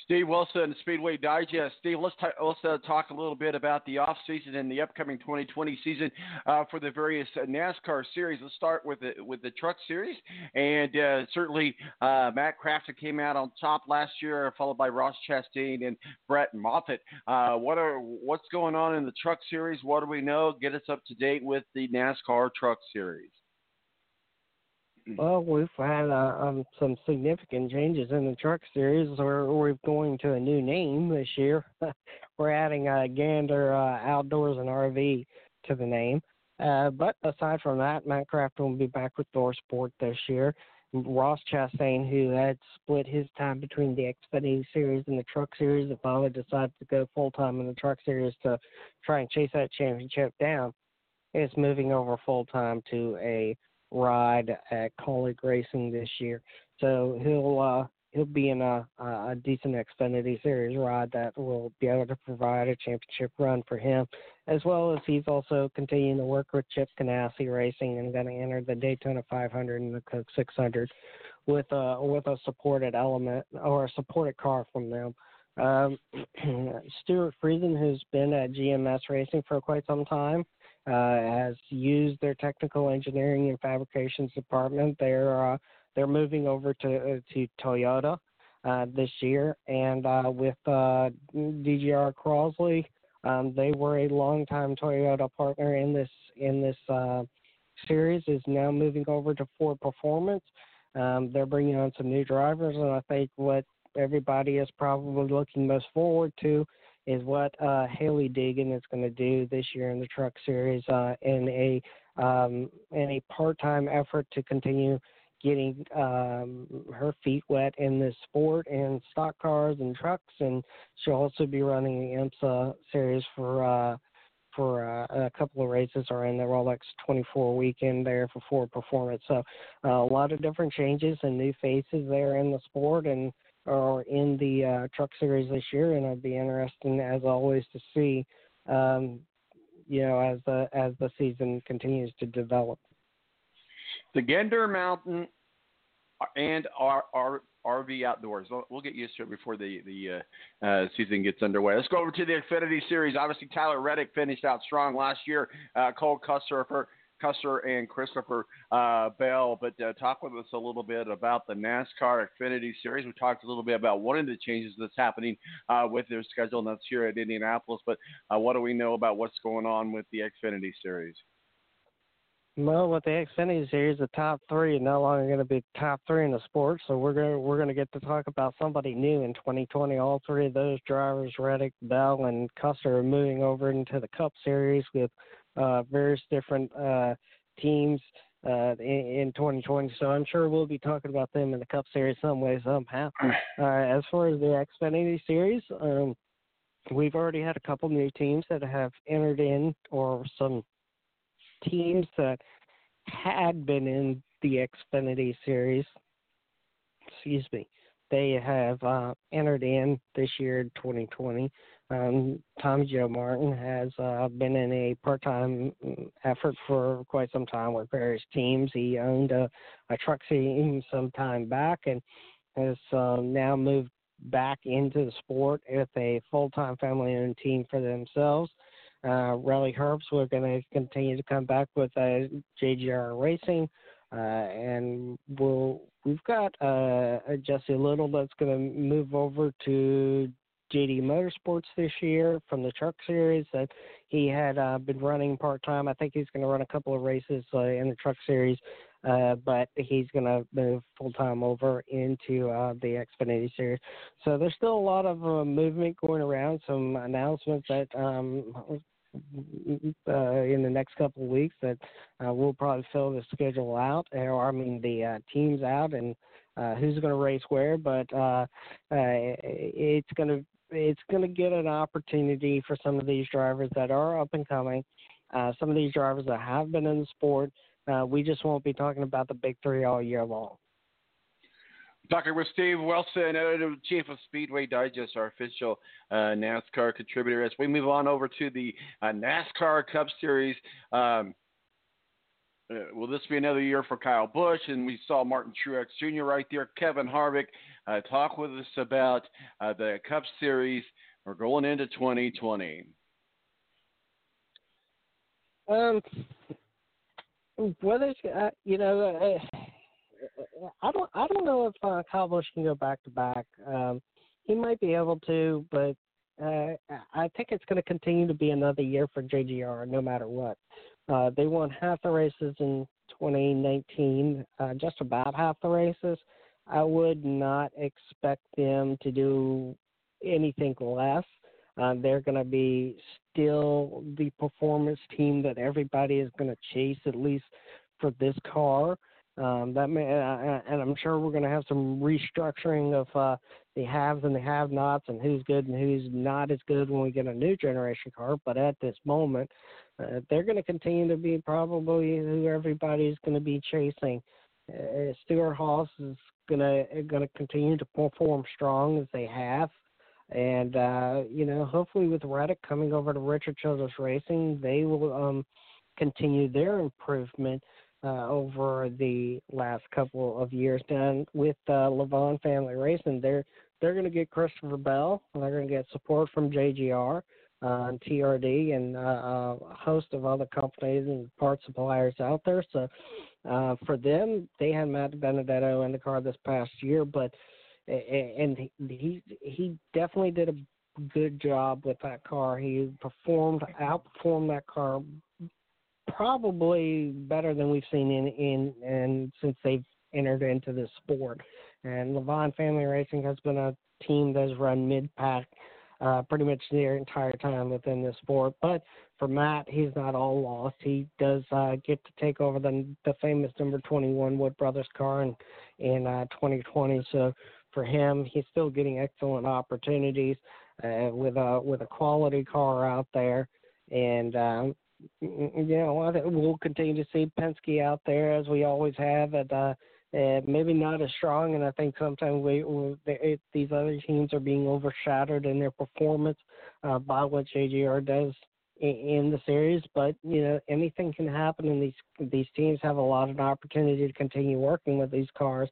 Steve Wilson, Speedway Digest. Steve, let's t- let's uh, talk a little bit about the off season and the upcoming 2020 season uh, for the various uh, NASCAR series. Let's start with the with the Truck Series, and uh, certainly uh, Matt Crafton came out on top last year, followed by Ross Chastain and Brett Moffitt. Uh, what are what's going on in the Truck Series? What do we know? Get us up to date with the NASCAR Truck Series. Well, we've had uh, um, some significant changes in the truck series. We're, we're going to a new name this year. we're adding uh, Gander uh, Outdoors and RV to the name. Uh, but aside from that, Matt Crafton will be back with ThorSport this year. Ross Chastain, who had split his time between the Xfinity Series and the Truck Series, and finally decided to go full time in the Truck Series to try and chase that championship down, is moving over full time to a ride at Kaulig Racing this year. So he'll uh, he'll be in a, a decent Xfinity Series ride that will be able to provide a championship run for him, as well as he's also continuing to work with Chip Ganassi Racing and going to enter the Daytona 500 and the Coke 600 with a with a supported element or a supported car from them. Um, Stewart Friesen, who's been at GMS Racing for quite some time, has used their technical engineering and fabrications department. They're uh, they're moving over to uh, to Toyota uh, this year, and uh, with uh, DGR Crosley, um, they were a longtime Toyota partner in this in this uh, series. Is now moving over to Ford Performance. Um, they're bringing on some new drivers, and I think what everybody is probably looking most forward to is what uh, Hailie Deegan is going to do this year in the Truck Series uh, in a um, in a part-time effort to continue getting um, her feet wet in this sport and stock cars and trucks, and she'll also be running the IMSA series for uh, for uh, a couple of races around the Rolex 24 weekend there for Ford Performance. So uh, a lot of different changes and new faces there in the sport, and are in the uh, Truck Series this year, and it'd be interesting as always to see, um, you know, as the as the season continues to develop. The Gander Mountain and our, our RV Outdoors. We'll get used to it before the the uh, uh, season gets underway. Let's go over to the Xfinity Series. Obviously, Tyler Reddick finished out strong last year. Uh, Cole Custer Custer and Christopher uh, Bell. But uh, talk with us a little bit about the NASCAR Xfinity Series. We talked a little bit about one of the changes that's happening uh, with their schedule, and that's here at Indianapolis. But uh, what do we know about what's going on with the Xfinity Series? Well, with the Xfinity Series, the top three are no longer going to be top three in the sport, so we're going to we're going to get to talk about somebody new in 2020. All three of those drivers, Reddick, Bell, and Custer, are moving over into the Cup Series with uh, various different uh, teams uh, in, in 2020. So I'm sure we'll be talking about them in the Cup Series some way somehow. Uh, as far as the Xfinity Series, um, we've already had a couple new teams that have entered in, or some teams that had been in the Xfinity series. Excuse me. They have uh, entered in this year, 2020. Um, Tommy Joe Martin has uh, been in a part-time mm, effort for quite some time with various teams. He owned a, a truck team some time back and has um, now moved back into the sport with a full-time family-owned team for themselves. Uh, Riley Herbst, we're going to continue to come back with uh, JGR Racing, uh, and we'll we've got uh, Jesse Little that's going to move over to JD Motorsports this year from the Truck Series that he had uh, been running part time. I think he's going to run a couple of races uh, in the Truck Series, uh, but he's going to move full time over into uh, the Xfinity Series. So there's still a lot of uh, movement going around. Some announcements that um, uh, in the next couple of weeks that uh, we'll probably fill the schedule out, or I mean the uh, teams out, and uh, who's going to race where. But uh, uh, it's going to it's going to get an opportunity for some of these drivers that are up and coming. Uh, some of these drivers that have been in the sport. Uh, we just won't be talking about the big three all year long. Talking with Steve Wilson, editor chief of Speedway Digest, our official uh, NASCAR contributor. As we move on over to the uh, NASCAR Cup Series, um, uh, will this be another year for Kyle Busch? And we saw Martin Truex Jr. right there. Kevin Harvick uh, talk with us about uh, the Cup Series. We're going into 2020. Um, uh, you know. I don't I don't know if uh, Kyle Busch can go back to back. Um, he might be able to, but uh, I think it's going to continue to be another year for JGR, no matter what. Uh, they won half the races in 2019, uh, just about half the races. I would not expect them to do anything less. Uh, they're going to be still the performance team that everybody is going to chase, at least for this car. Um, that may, uh, and I'm sure we're going to have some restructuring of uh, the haves and the have-nots, and who's good and who's not as good when we get a new generation car. But at this moment, uh, they're going to continue to be probably who everybody's going to be chasing. Uh, Stewart Haas is going to going to continue to perform strong as they have. And uh, you know, hopefully with Reddick coming over to Richard Childress Racing, they will um, continue their improvement uh, over the last couple of years. done with uh, Leavine Family Racing, they're they're going to get Christopher Bell. They're going to get support from JGR uh, and TRD and uh, a host of other companies and part suppliers out there. So uh, for them, they had Matt Benedetto in the car this past year, but and he he definitely did a good job with that car. He performed outperformed that car probably better than we've seen in in and since they've entered into this sport. And Leavine Family Racing has been a team that's run mid pack uh, pretty much their entire time within this sport. But for Matt, he's not all lost. He does uh, get to take over the the famous number 21 Wood Brothers car in in uh, 2020. So for him, he's still getting excellent opportunities uh, with a with a quality car out there. And um, you know, I think we'll continue to see Penske out there as we always have at uh, maybe not as strong. And I think sometimes we, we it, these other teams are being overshadowed in their performance uh, by what JGR does in, in the series. But you know, anything can happen, and these these teams have a lot of opportunity to continue working with these cars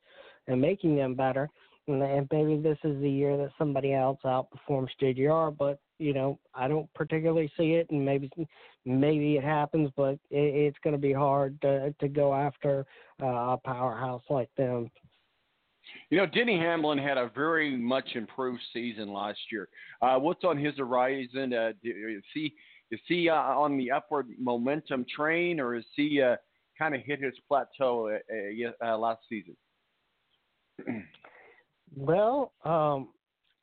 and making them better. And maybe this is the year that somebody else outperforms JGR, but you know, I don't particularly see it, and maybe maybe it happens, but it, it's going to be hard to to go after uh, a powerhouse like them. You know, Denny Hamlin had a very much improved season last year. Uh, what's on his horizon? Uh, is he is he uh, on the upward momentum train, or is he uh, kind of hit his plateau uh, uh, uh, last season? Well, um,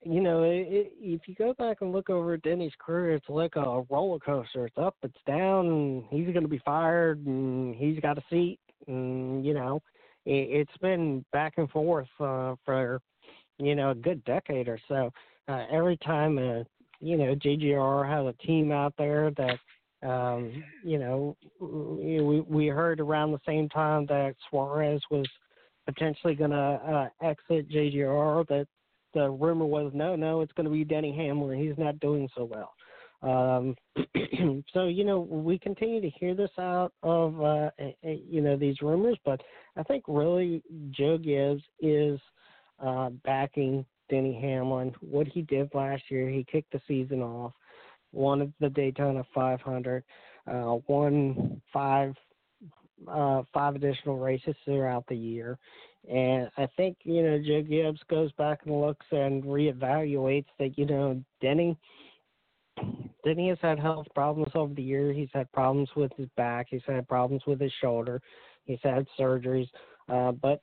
you know, i i if you go back and look over Denny's career, it's like a roller coaster. It's up, it's down. And he's going to be fired, and he's got a seat, and you know, it, it's been back and forth uh, for you know a good decade or so. Uh, every time, uh, you know, JGR has a team out there that. Um, you know, we we heard around the same time that Suarez was potentially going to uh, exit JGR. That the rumor was no, no, it's going to be Denny Hamlin. He's not doing so well. Um, so you know we continue to hear this out of uh, you know these rumors, but I think really Joe Gibbs is uh, backing Denny Hamlin. What he did last year, he kicked the season off, won the Daytona 500, uh, won five uh, five additional races throughout the year. And I think, you know, Joe Gibbs goes back and looks and reevaluates that, you know, Denny Denny has had health problems over the year. He's had problems with his back. He's had problems with his shoulder. He's had surgeries. Uh, but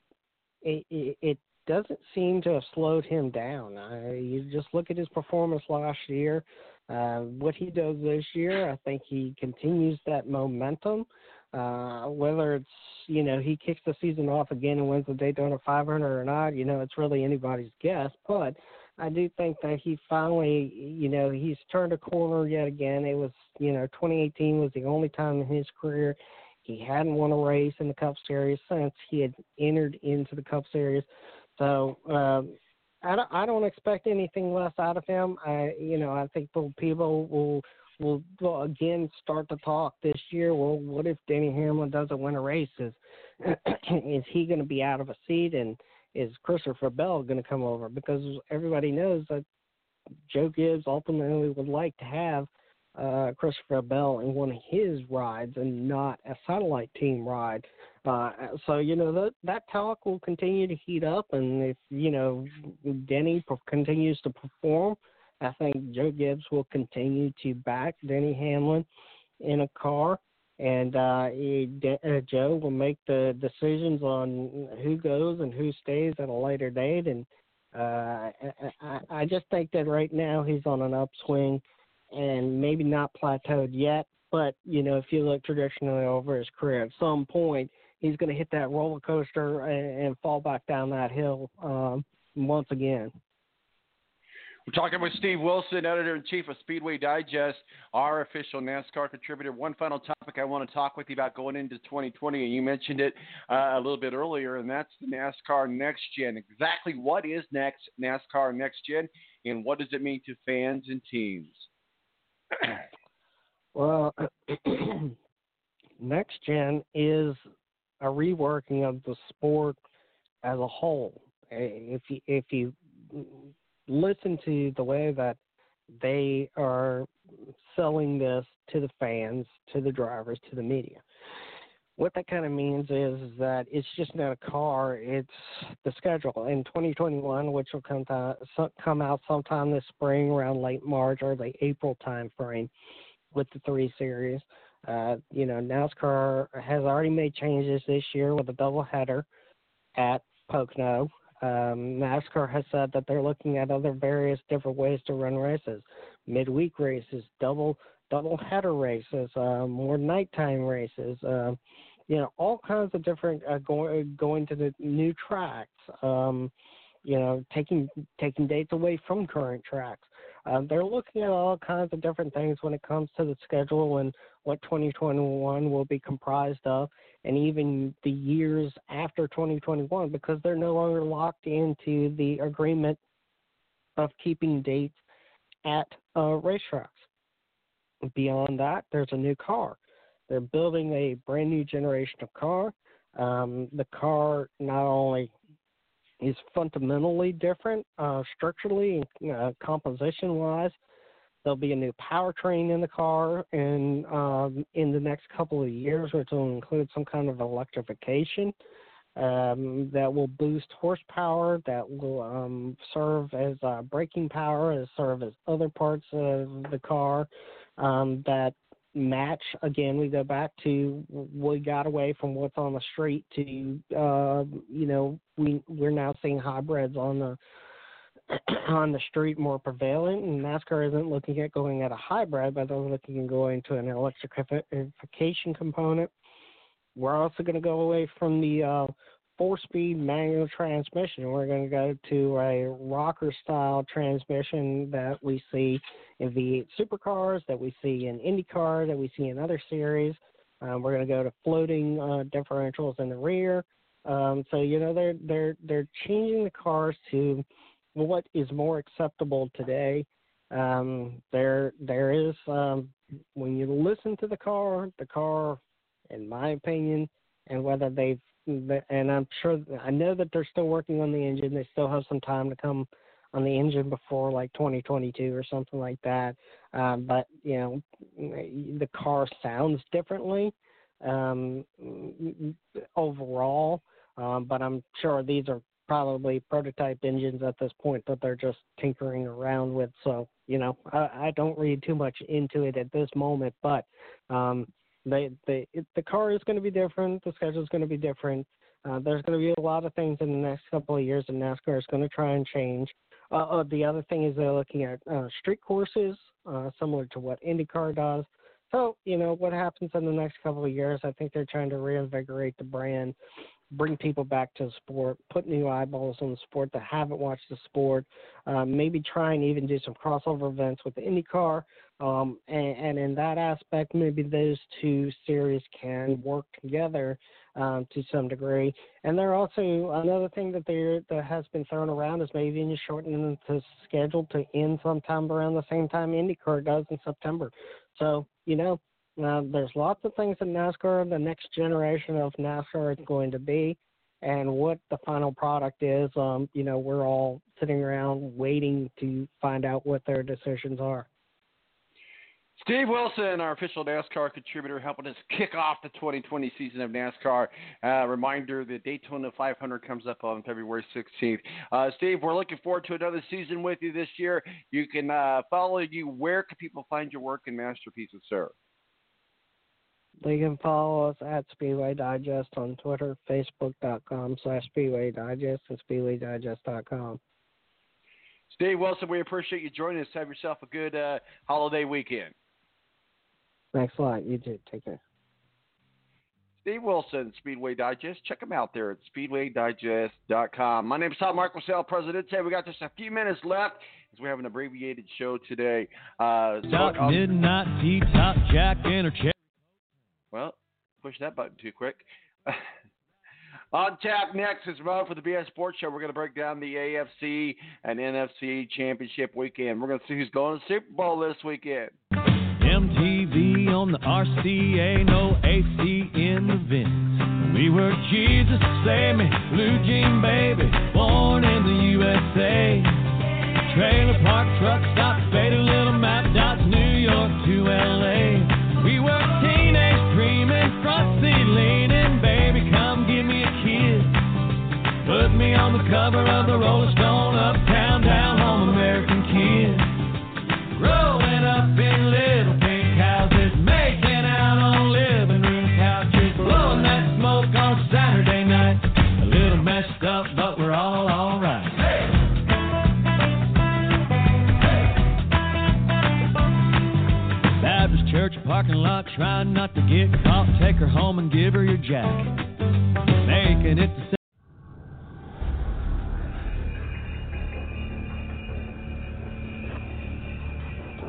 it, it, it doesn't seem to have slowed him down. Uh, you just look at his performance last year. Uh, what he does this year, I think he continues that momentum. Uh, whether it's you know he kicks the season off again and wins the Daytona 500 or not, you know it's really anybody's guess. But I do think that he finally, you know, he's turned a corner yet again. It was you know 2018 was the only time in his career he hadn't won a race in the Cup Series since he had entered into the Cup Series. So um, I don't, I don't expect anything less out of him. I, you know, I think people will will again start to talk this year. Well, what if Denny Hamlin doesn't win a race? Is is he going to be out of a seat, and is Christopher Bell going to come over? Because everybody knows that Joe Gibbs ultimately would like to have uh, Christopher Bell in one of his rides and not a satellite team ride. Uh, so you know that that talk will continue to heat up, and if you know Denny continues to perform, I think Joe Gibbs will continue to back Denny Hamlin in a car, and uh, he, uh, Joe will make the decisions on who goes and who stays at a later date. And uh, I, I, I just think that right now he's on an upswing, and maybe not plateaued yet. But you know, if you look traditionally over his career, at some point he's going to hit that roller coaster and, and fall back down that hill um, once again. We're talking with Steve Wilson, editor in chief of Speedway Digest, our official NASCAR contributor. One final topic I want to talk with you about going into 2020, and you mentioned it uh, a little bit earlier, and that's the NASCAR Next Gen. Exactly what is next NASCAR Next Gen, and what does it mean to fans and teams? Well, next gen is a reworking of the sport as a whole. If you if you listen to the way that they are selling this to the fans, to the drivers, to the media, what that kind of means is that it's just not a car; it's the schedule in 2021, which will come to, come out sometime this spring, around late March or late April time frame with the three series. Uh, you know, NASCAR has already made changes this year with a double header at Pocono. Um, NASCAR has said that they're looking at other various different ways to run races, midweek races, double double header races, uh, more nighttime races. Uh, you know, all kinds of different uh, going going to the new tracks. Um, you know, taking taking dates away from current tracks. Um, they're looking at all kinds of different things when it comes to the schedule and what 2021 will be comprised of, and even the years after 2021, because they're no longer locked into the agreement of keeping dates at uh, racetracks. Beyond that, there's a new car. They're building a brand new generation of car. Um, the car not only is fundamentally different uh, structurally and uh, composition wise. There'll be a new powertrain in the car in um, in the next couple of years, which will include some kind of electrification um, that will boost horsepower, that will um, serve as uh, braking power, as serve as other parts of the car, um, that match again. We go back to we got away from what's on the street to uh, you know we we're now seeing hybrids on the on the street more prevalent, and NASCAR isn't looking at going at a hybrid, but they're looking at going to an electrification component. We're also going to go away from the uh, four-speed manual transmission. We're going to go to a rocker style transmission that we see in V8 supercars, that we see in IndyCar, that we see in other series. Um, we're going to go to floating uh, differentials in the rear. Um, so you know they're they're they're changing the cars to what is more acceptable today. Um, there there is um, when you listen to the car, the car, in my opinion, and whether they've and I'm sure I know that they're still working on the engine. They still have some time to come on the engine before like 2022 or something like that. Um, but you know, the car sounds differently um, overall. Um, but I'm sure these are probably prototype engines at this point that they're just tinkering around with. So you know, I, I don't read too much into it at this moment, but um, they they it, the car is going to be different. The schedule is going to be different. Uh, there's going to be a lot of things in the next couple of years, and NASCAR is going to try and change. Uh, uh, the other thing is they're looking at uh, street courses, uh, similar to what IndyCar does. So, you know, what happens in the next couple of years, I think they're trying to reinvigorate the brand, bring people back to the sport, put new eyeballs on the sport that haven't watched the sport, uh, maybe try and even do some crossover events with IndyCar. Um, and, and in that aspect, maybe those two series can work together um, to some degree. And they're also another thing that they that has been thrown around is maybe just shortening the schedule to end sometime around the same time IndyCar does in September. So you know, uh, there's lots of things in NASCAR. The next generation of NASCAR is going to be, and what the final product is. Um, you know, we're all sitting around waiting to find out what their decisions are. Steve Wilson, our official NASCAR contributor, helping us kick off the 2020 season of NASCAR. Uh, reminder: the Daytona 500 comes up on February 16th. Uh, Steve, we're looking forward to another season with you this year. You can uh, follow you. Where can people find your work and masterpieces, sir? They can follow us at Speedway Digest on Twitter, Facebook.com slash Speedway Digest, and SpeedwayDigest.com. Steve Wilson, we appreciate you joining us. Have yourself a good uh, holiday weekend. Thanks a lot. You too. Take care. Steve Wilson, Speedway Digest. Check him out there at speedwaydigest.com. My name is Tom Marcosell, President. Today we got just a few minutes left as we have an abbreviated show today. Uh, so Top I'll- midnight tea, top jack, interchange. Well, push that button too quick. On tap next is Mo for the BS Sports Show. We're going to break down the AFC and NFC Championship weekend. We're going to see who's going to Super Bowl this weekend. MTV on the RCA, no AC in the vents. We were Jesus, save me, blue jean baby, born in the USA. Trailer park truck stop, faded little cover of the Rolling Stone, uptown, down home, American kid. Growing up in little pink houses, making out on living room couches, blowing that smoke on Saturday night. A little messed up, but we're all alright. Baptist church parking lot, trying not to get caught. Take her home and give her your jacket. Making it to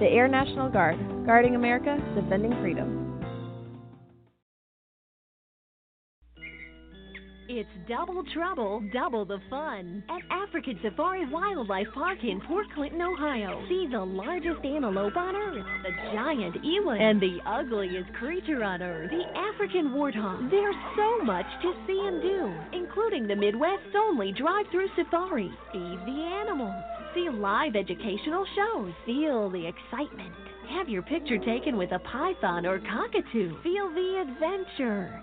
The Air National Guard, guarding America, defending freedom. It's double trouble, double the fun at African Safari Wildlife Park in Port Clinton, Ohio. See the largest antelope on Earth, the giant eland, and the ugliest creature on Earth, the African warthog. There's so much to see and do, including the Midwest's only drive-through safari. Feed the animals, see live educational shows, feel the excitement. Have your picture taken with a python or cockatoo. Feel the adventure.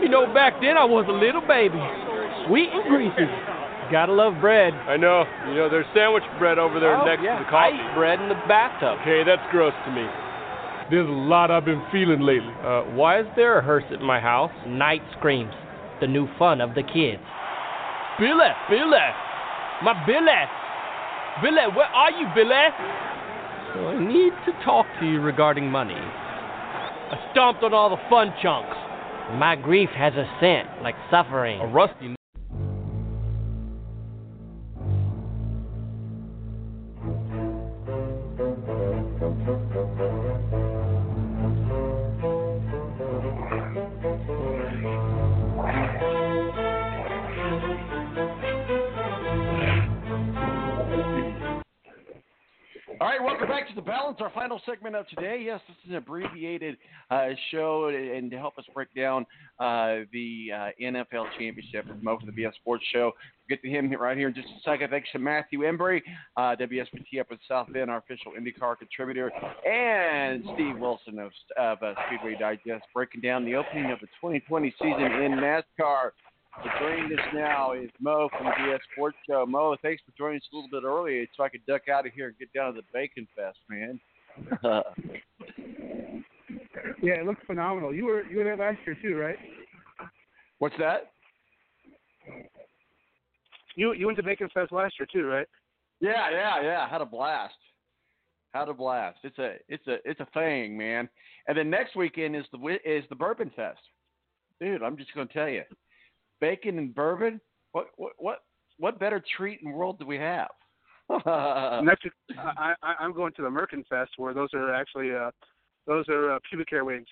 You know, back then I was a little baby, sweet and greasy. Gotta love bread. I know. You know, there's sandwich bread over there Oh, next yeah. to the coffee. I eat bread in the bathtub. Okay, that's gross to me. There's a lot I've been feeling lately. Uh, why is there a hearse at my house? Night screams, the new fun of the kids. Billy, Billy, my Billy, Billy, where are you, Billy? So I need to talk to you regarding money. I stomped on all the fun chunks. My grief has a scent like suffering. A rusty. All right, welcome back to the balance. Our final segment of today. Yes, this is an abbreviated uh, show, and to help us break down uh, the uh, NFL championship from the BS Sports Show. We'll get to him right here in just a second. Thanks to Matthew Embury, uh, WSBT up in South Bend, our official IndyCar contributor, and Steve Wilson of, of uh, Speedway Digest, breaking down the opening of the 2020 season in NASCAR. Joining us now is Mo from the BS Sports Show. Mo, thanks for joining us a little bit early so I could duck out of here and get down to the Bacon Fest, man. Yeah, it looks phenomenal. You were you were there last year too, right? What's that? You you went to Bacon Fest last year too, right? Yeah, yeah, yeah. Had a blast. Had a blast. It's a it's a it's a thing, man. And then next weekend is the is the Bourbon Fest, dude. I'm just gonna tell you, bacon and bourbon. What what what what better treat in the world do we have? Next, I, I I'm going to the Merkin Fest where those are actually uh those are uh, pubic hair wings.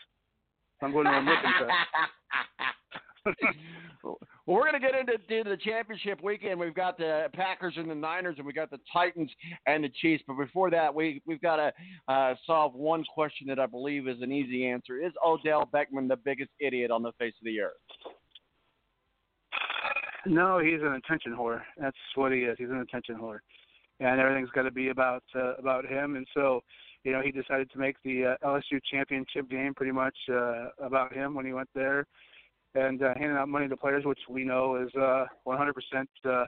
I'm going to a Merkin Fest. well, we're going to get into to the championship weekend. We've got the Packers and the Niners, and we've got the Titans and the Chiefs. But before that, we we've got to uh, solve one question that I believe is an easy answer: Is Odell Beckham the biggest idiot on the face of the earth? No, he's an attention whore. That's what he is. He's an attention whore, and everything's got to be about uh, about him. And so, you know, he decided to make the uh, LSU championship game pretty much uh, about him when he went there, and uh, handing out money to players, which we know is uh, 100% uh,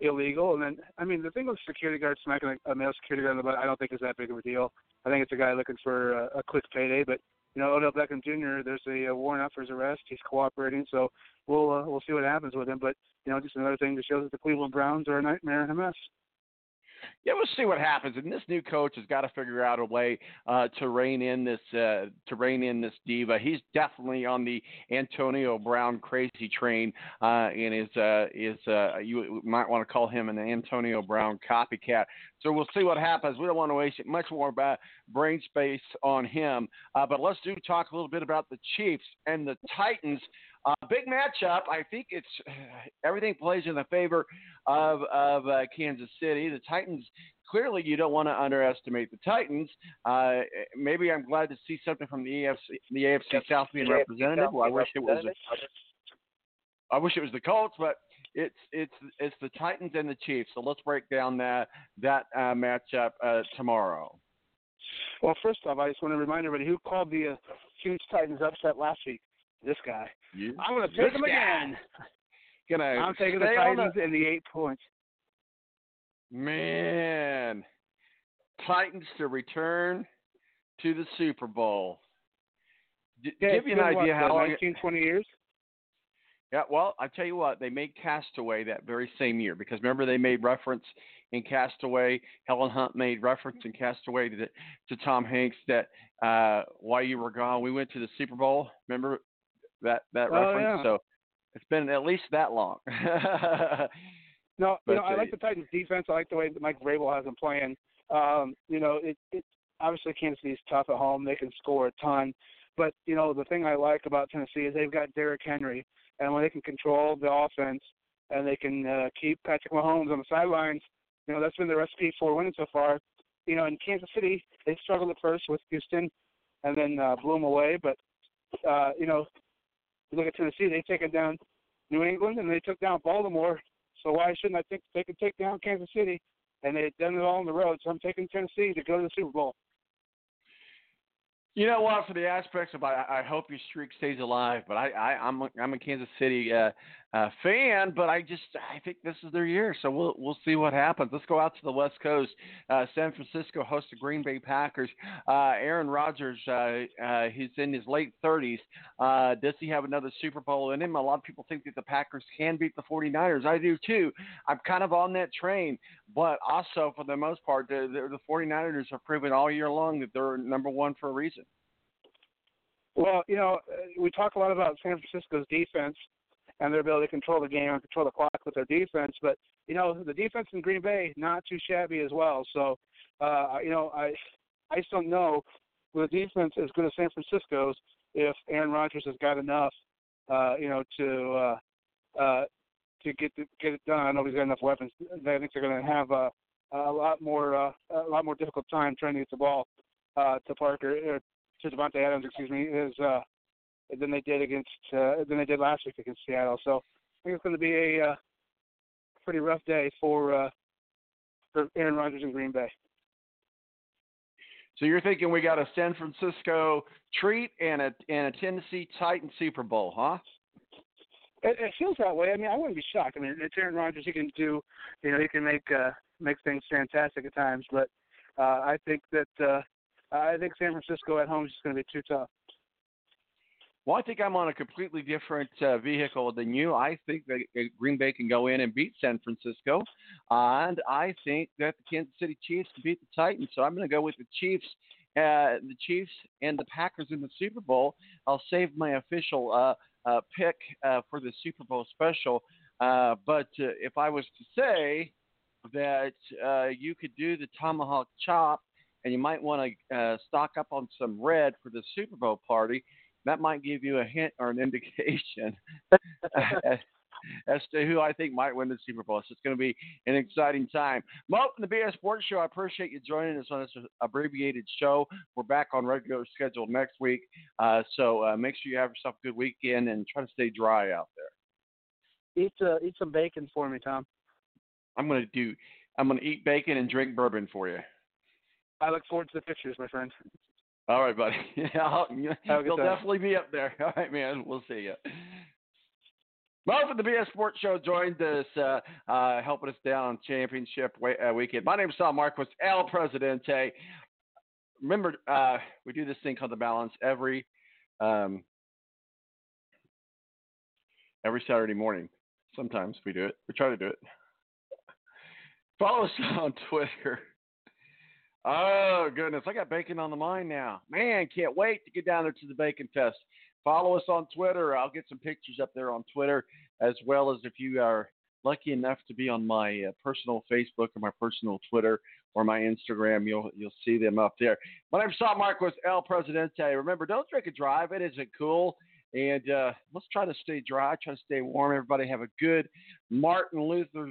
illegal. And then, I mean, the thing with security guard smacking a, a male security guard in the butt, I don't think is that big of a deal. I think it's a guy looking for a, a quick payday. But you know, Odell Beckham Jr. There's a, a warrant out for his arrest. He's cooperating, so we'll uh, we'll see what happens with him. But you know, just another thing to show that the Cleveland Browns are a nightmare and a mess. Yeah, we'll see what happens. And this new coach has got to figure out a way uh, to rein in this uh, to rein in this diva. He's definitely on the Antonio Brown crazy train, uh, and is uh, is uh, you might want to call him an Antonio Brown copycat. So we'll see what happens. We don't want to waste much more brain space on him, uh, but let's do talk a little bit about the Chiefs and the Titans. Uh, big matchup. I think it's everything plays in the favor of of uh, Kansas City. The Titans. Clearly, you don't want to underestimate the Titans. Uh, maybe I'm glad to see something from the AFC, the AFC South being represented. Well, I wish it was. I wish it was the Colts, but it's it's it's the Titans and the Chiefs. So let's break down that that uh, matchup uh, tomorrow. Well, first off, I just want to remind everybody who called the uh, huge Titans upset last week. This guy. I'm going to them guy. again. Gonna I'm taking the Titans and the eight points. Man, Titans to return to the Super Bowl. D- Yeah, give you an been, what, idea how uh, long. 19, 20 years. Yeah, well, I tell you what, they made Castaway that very same year because remember they made reference in Castaway. Helen Hunt made reference in Castaway to to Tom Hanks that uh, while you were gone, we went to the Super Bowl. Remember that that Oh, reference? yeah. So it's been at least that long. No, But, you know, I like the Titans defense. I like the way that Mike Vrabel has them playing. Um, you know, it, it obviously Kansas City's tough at home. They can score a ton. But, you know, the thing I like about Tennessee is they've got Derrick Henry. And when they can control the offense and they can uh, keep Patrick Mahomes on the sidelines, you know, that's been the recipe for winning so far. You know, in Kansas City, they struggled at first with Houston and then uh, blew them away. But, uh, you know, you look at Tennessee, they've taken down New England and they took down Baltimore. So why shouldn't I think they could take down Kansas City? And they've done it all on the road. So I'm taking Tennessee to go to the Super Bowl. You know what? For the aspects of, I, I hope your streak stays alive. But I, I I'm a, I'm a Kansas City uh, uh, fan, but I just I think this is their year. So we'll we'll see what happens. Let's go out to the West Coast. Uh, San Francisco hosts the Green Bay Packers. Uh, Aaron Rodgers, uh, uh, he's in his late 30s. Uh, does he have another Super Bowl in him? A lot of people think that the Packers can beat the 49ers. I do too. I'm kind of on that train, but also for the most part, the, the, the 49ers have proven all year long that they're number one for a reason. Well, you know, we talk a lot about San Francisco's defense and their ability to control the game and control the clock with their defense, but you know, the defense in Green Bay not too shabby as well. So, uh, you know, I I just don't know with a defense as good as San Francisco's if Aaron Rodgers has got enough, uh, you know, to uh, uh, to get the, get it done. I know he's got enough weapons. I think they're going to have a, a lot more uh, a lot more difficult time trying to get the ball uh, to Parker or to Davante Adams, excuse me, is uh, than they did against uh, than they did last week against Seattle. So I think it's going to be a uh, pretty rough day for uh, for Aaron Rodgers in Green Bay. So you're thinking we got a San Francisco treat and a and a Tennessee Titan Super Bowl, huh? It, it feels that way. I mean, I wouldn't be shocked. I mean, it's Aaron Rodgers. He can do, you know, he can make uh, make things fantastic at times. But uh, I think that uh, I think San Francisco at home is just going to be too tough. Well, I think I'm on a completely different uh, vehicle than you. I think that Green Bay can go in and beat San Francisco, and I think that the Kansas City Chiefs can beat the Titans. So I'm going to go with the Chiefs, uh, the Chiefs and the Packers in the Super Bowl. I'll save my official uh, uh, pick uh, for the Super Bowl special. Uh, but uh, if I was to say that you could do the tomahawk chop, and you might want to stock up on some red for the Super Bowl party that might give you a hint or an indication as, as to who I think might win the Super Bowl. So it's going to be an exciting time. Mo from the BS Sports Show, I appreciate you joining us on this abbreviated show. We're back on regular schedule next week. Uh, so uh, make sure you have yourself a good weekend and try to stay dry out there. Eat uh, eat some bacon for me, Tom. I'm going to do. I'm going to eat bacon and drink bourbon for you. I look forward to the pictures, my friend. All right, buddy. I'll, Have a good you'll time. definitely be up there. All right, man. We'll see you. Mo from the BS Sports Show joined us, uh, uh, helping us down on championship wa- uh, weekend. My name is Sal Marquis, El Presidente. Remember, uh, we do this thing called the balance every um, every Saturday morning. Sometimes we do it. We try to do it. Follow us on Twitter. Oh goodness, I got bacon on the mind now. Man, can't wait to get down there to the Bacon Fest. Follow us on Twitter. I'll get some pictures up there on Twitter, as well as if you are lucky enough to be on my uh, personal Facebook or my personal Twitter or my Instagram, you'll you'll see them up there. My name's Sal Marquis, El Presidente. Remember, don't drink and drive. It isn't cool. And uh, let's try to stay dry, try to stay warm. Everybody have a good Martin Luther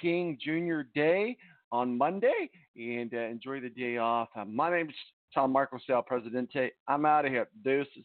King Jr. Day on Monday and uh, enjoy the day off. Uh, my name's Tom Marcos El Presidente. I'm out of here. Deuces.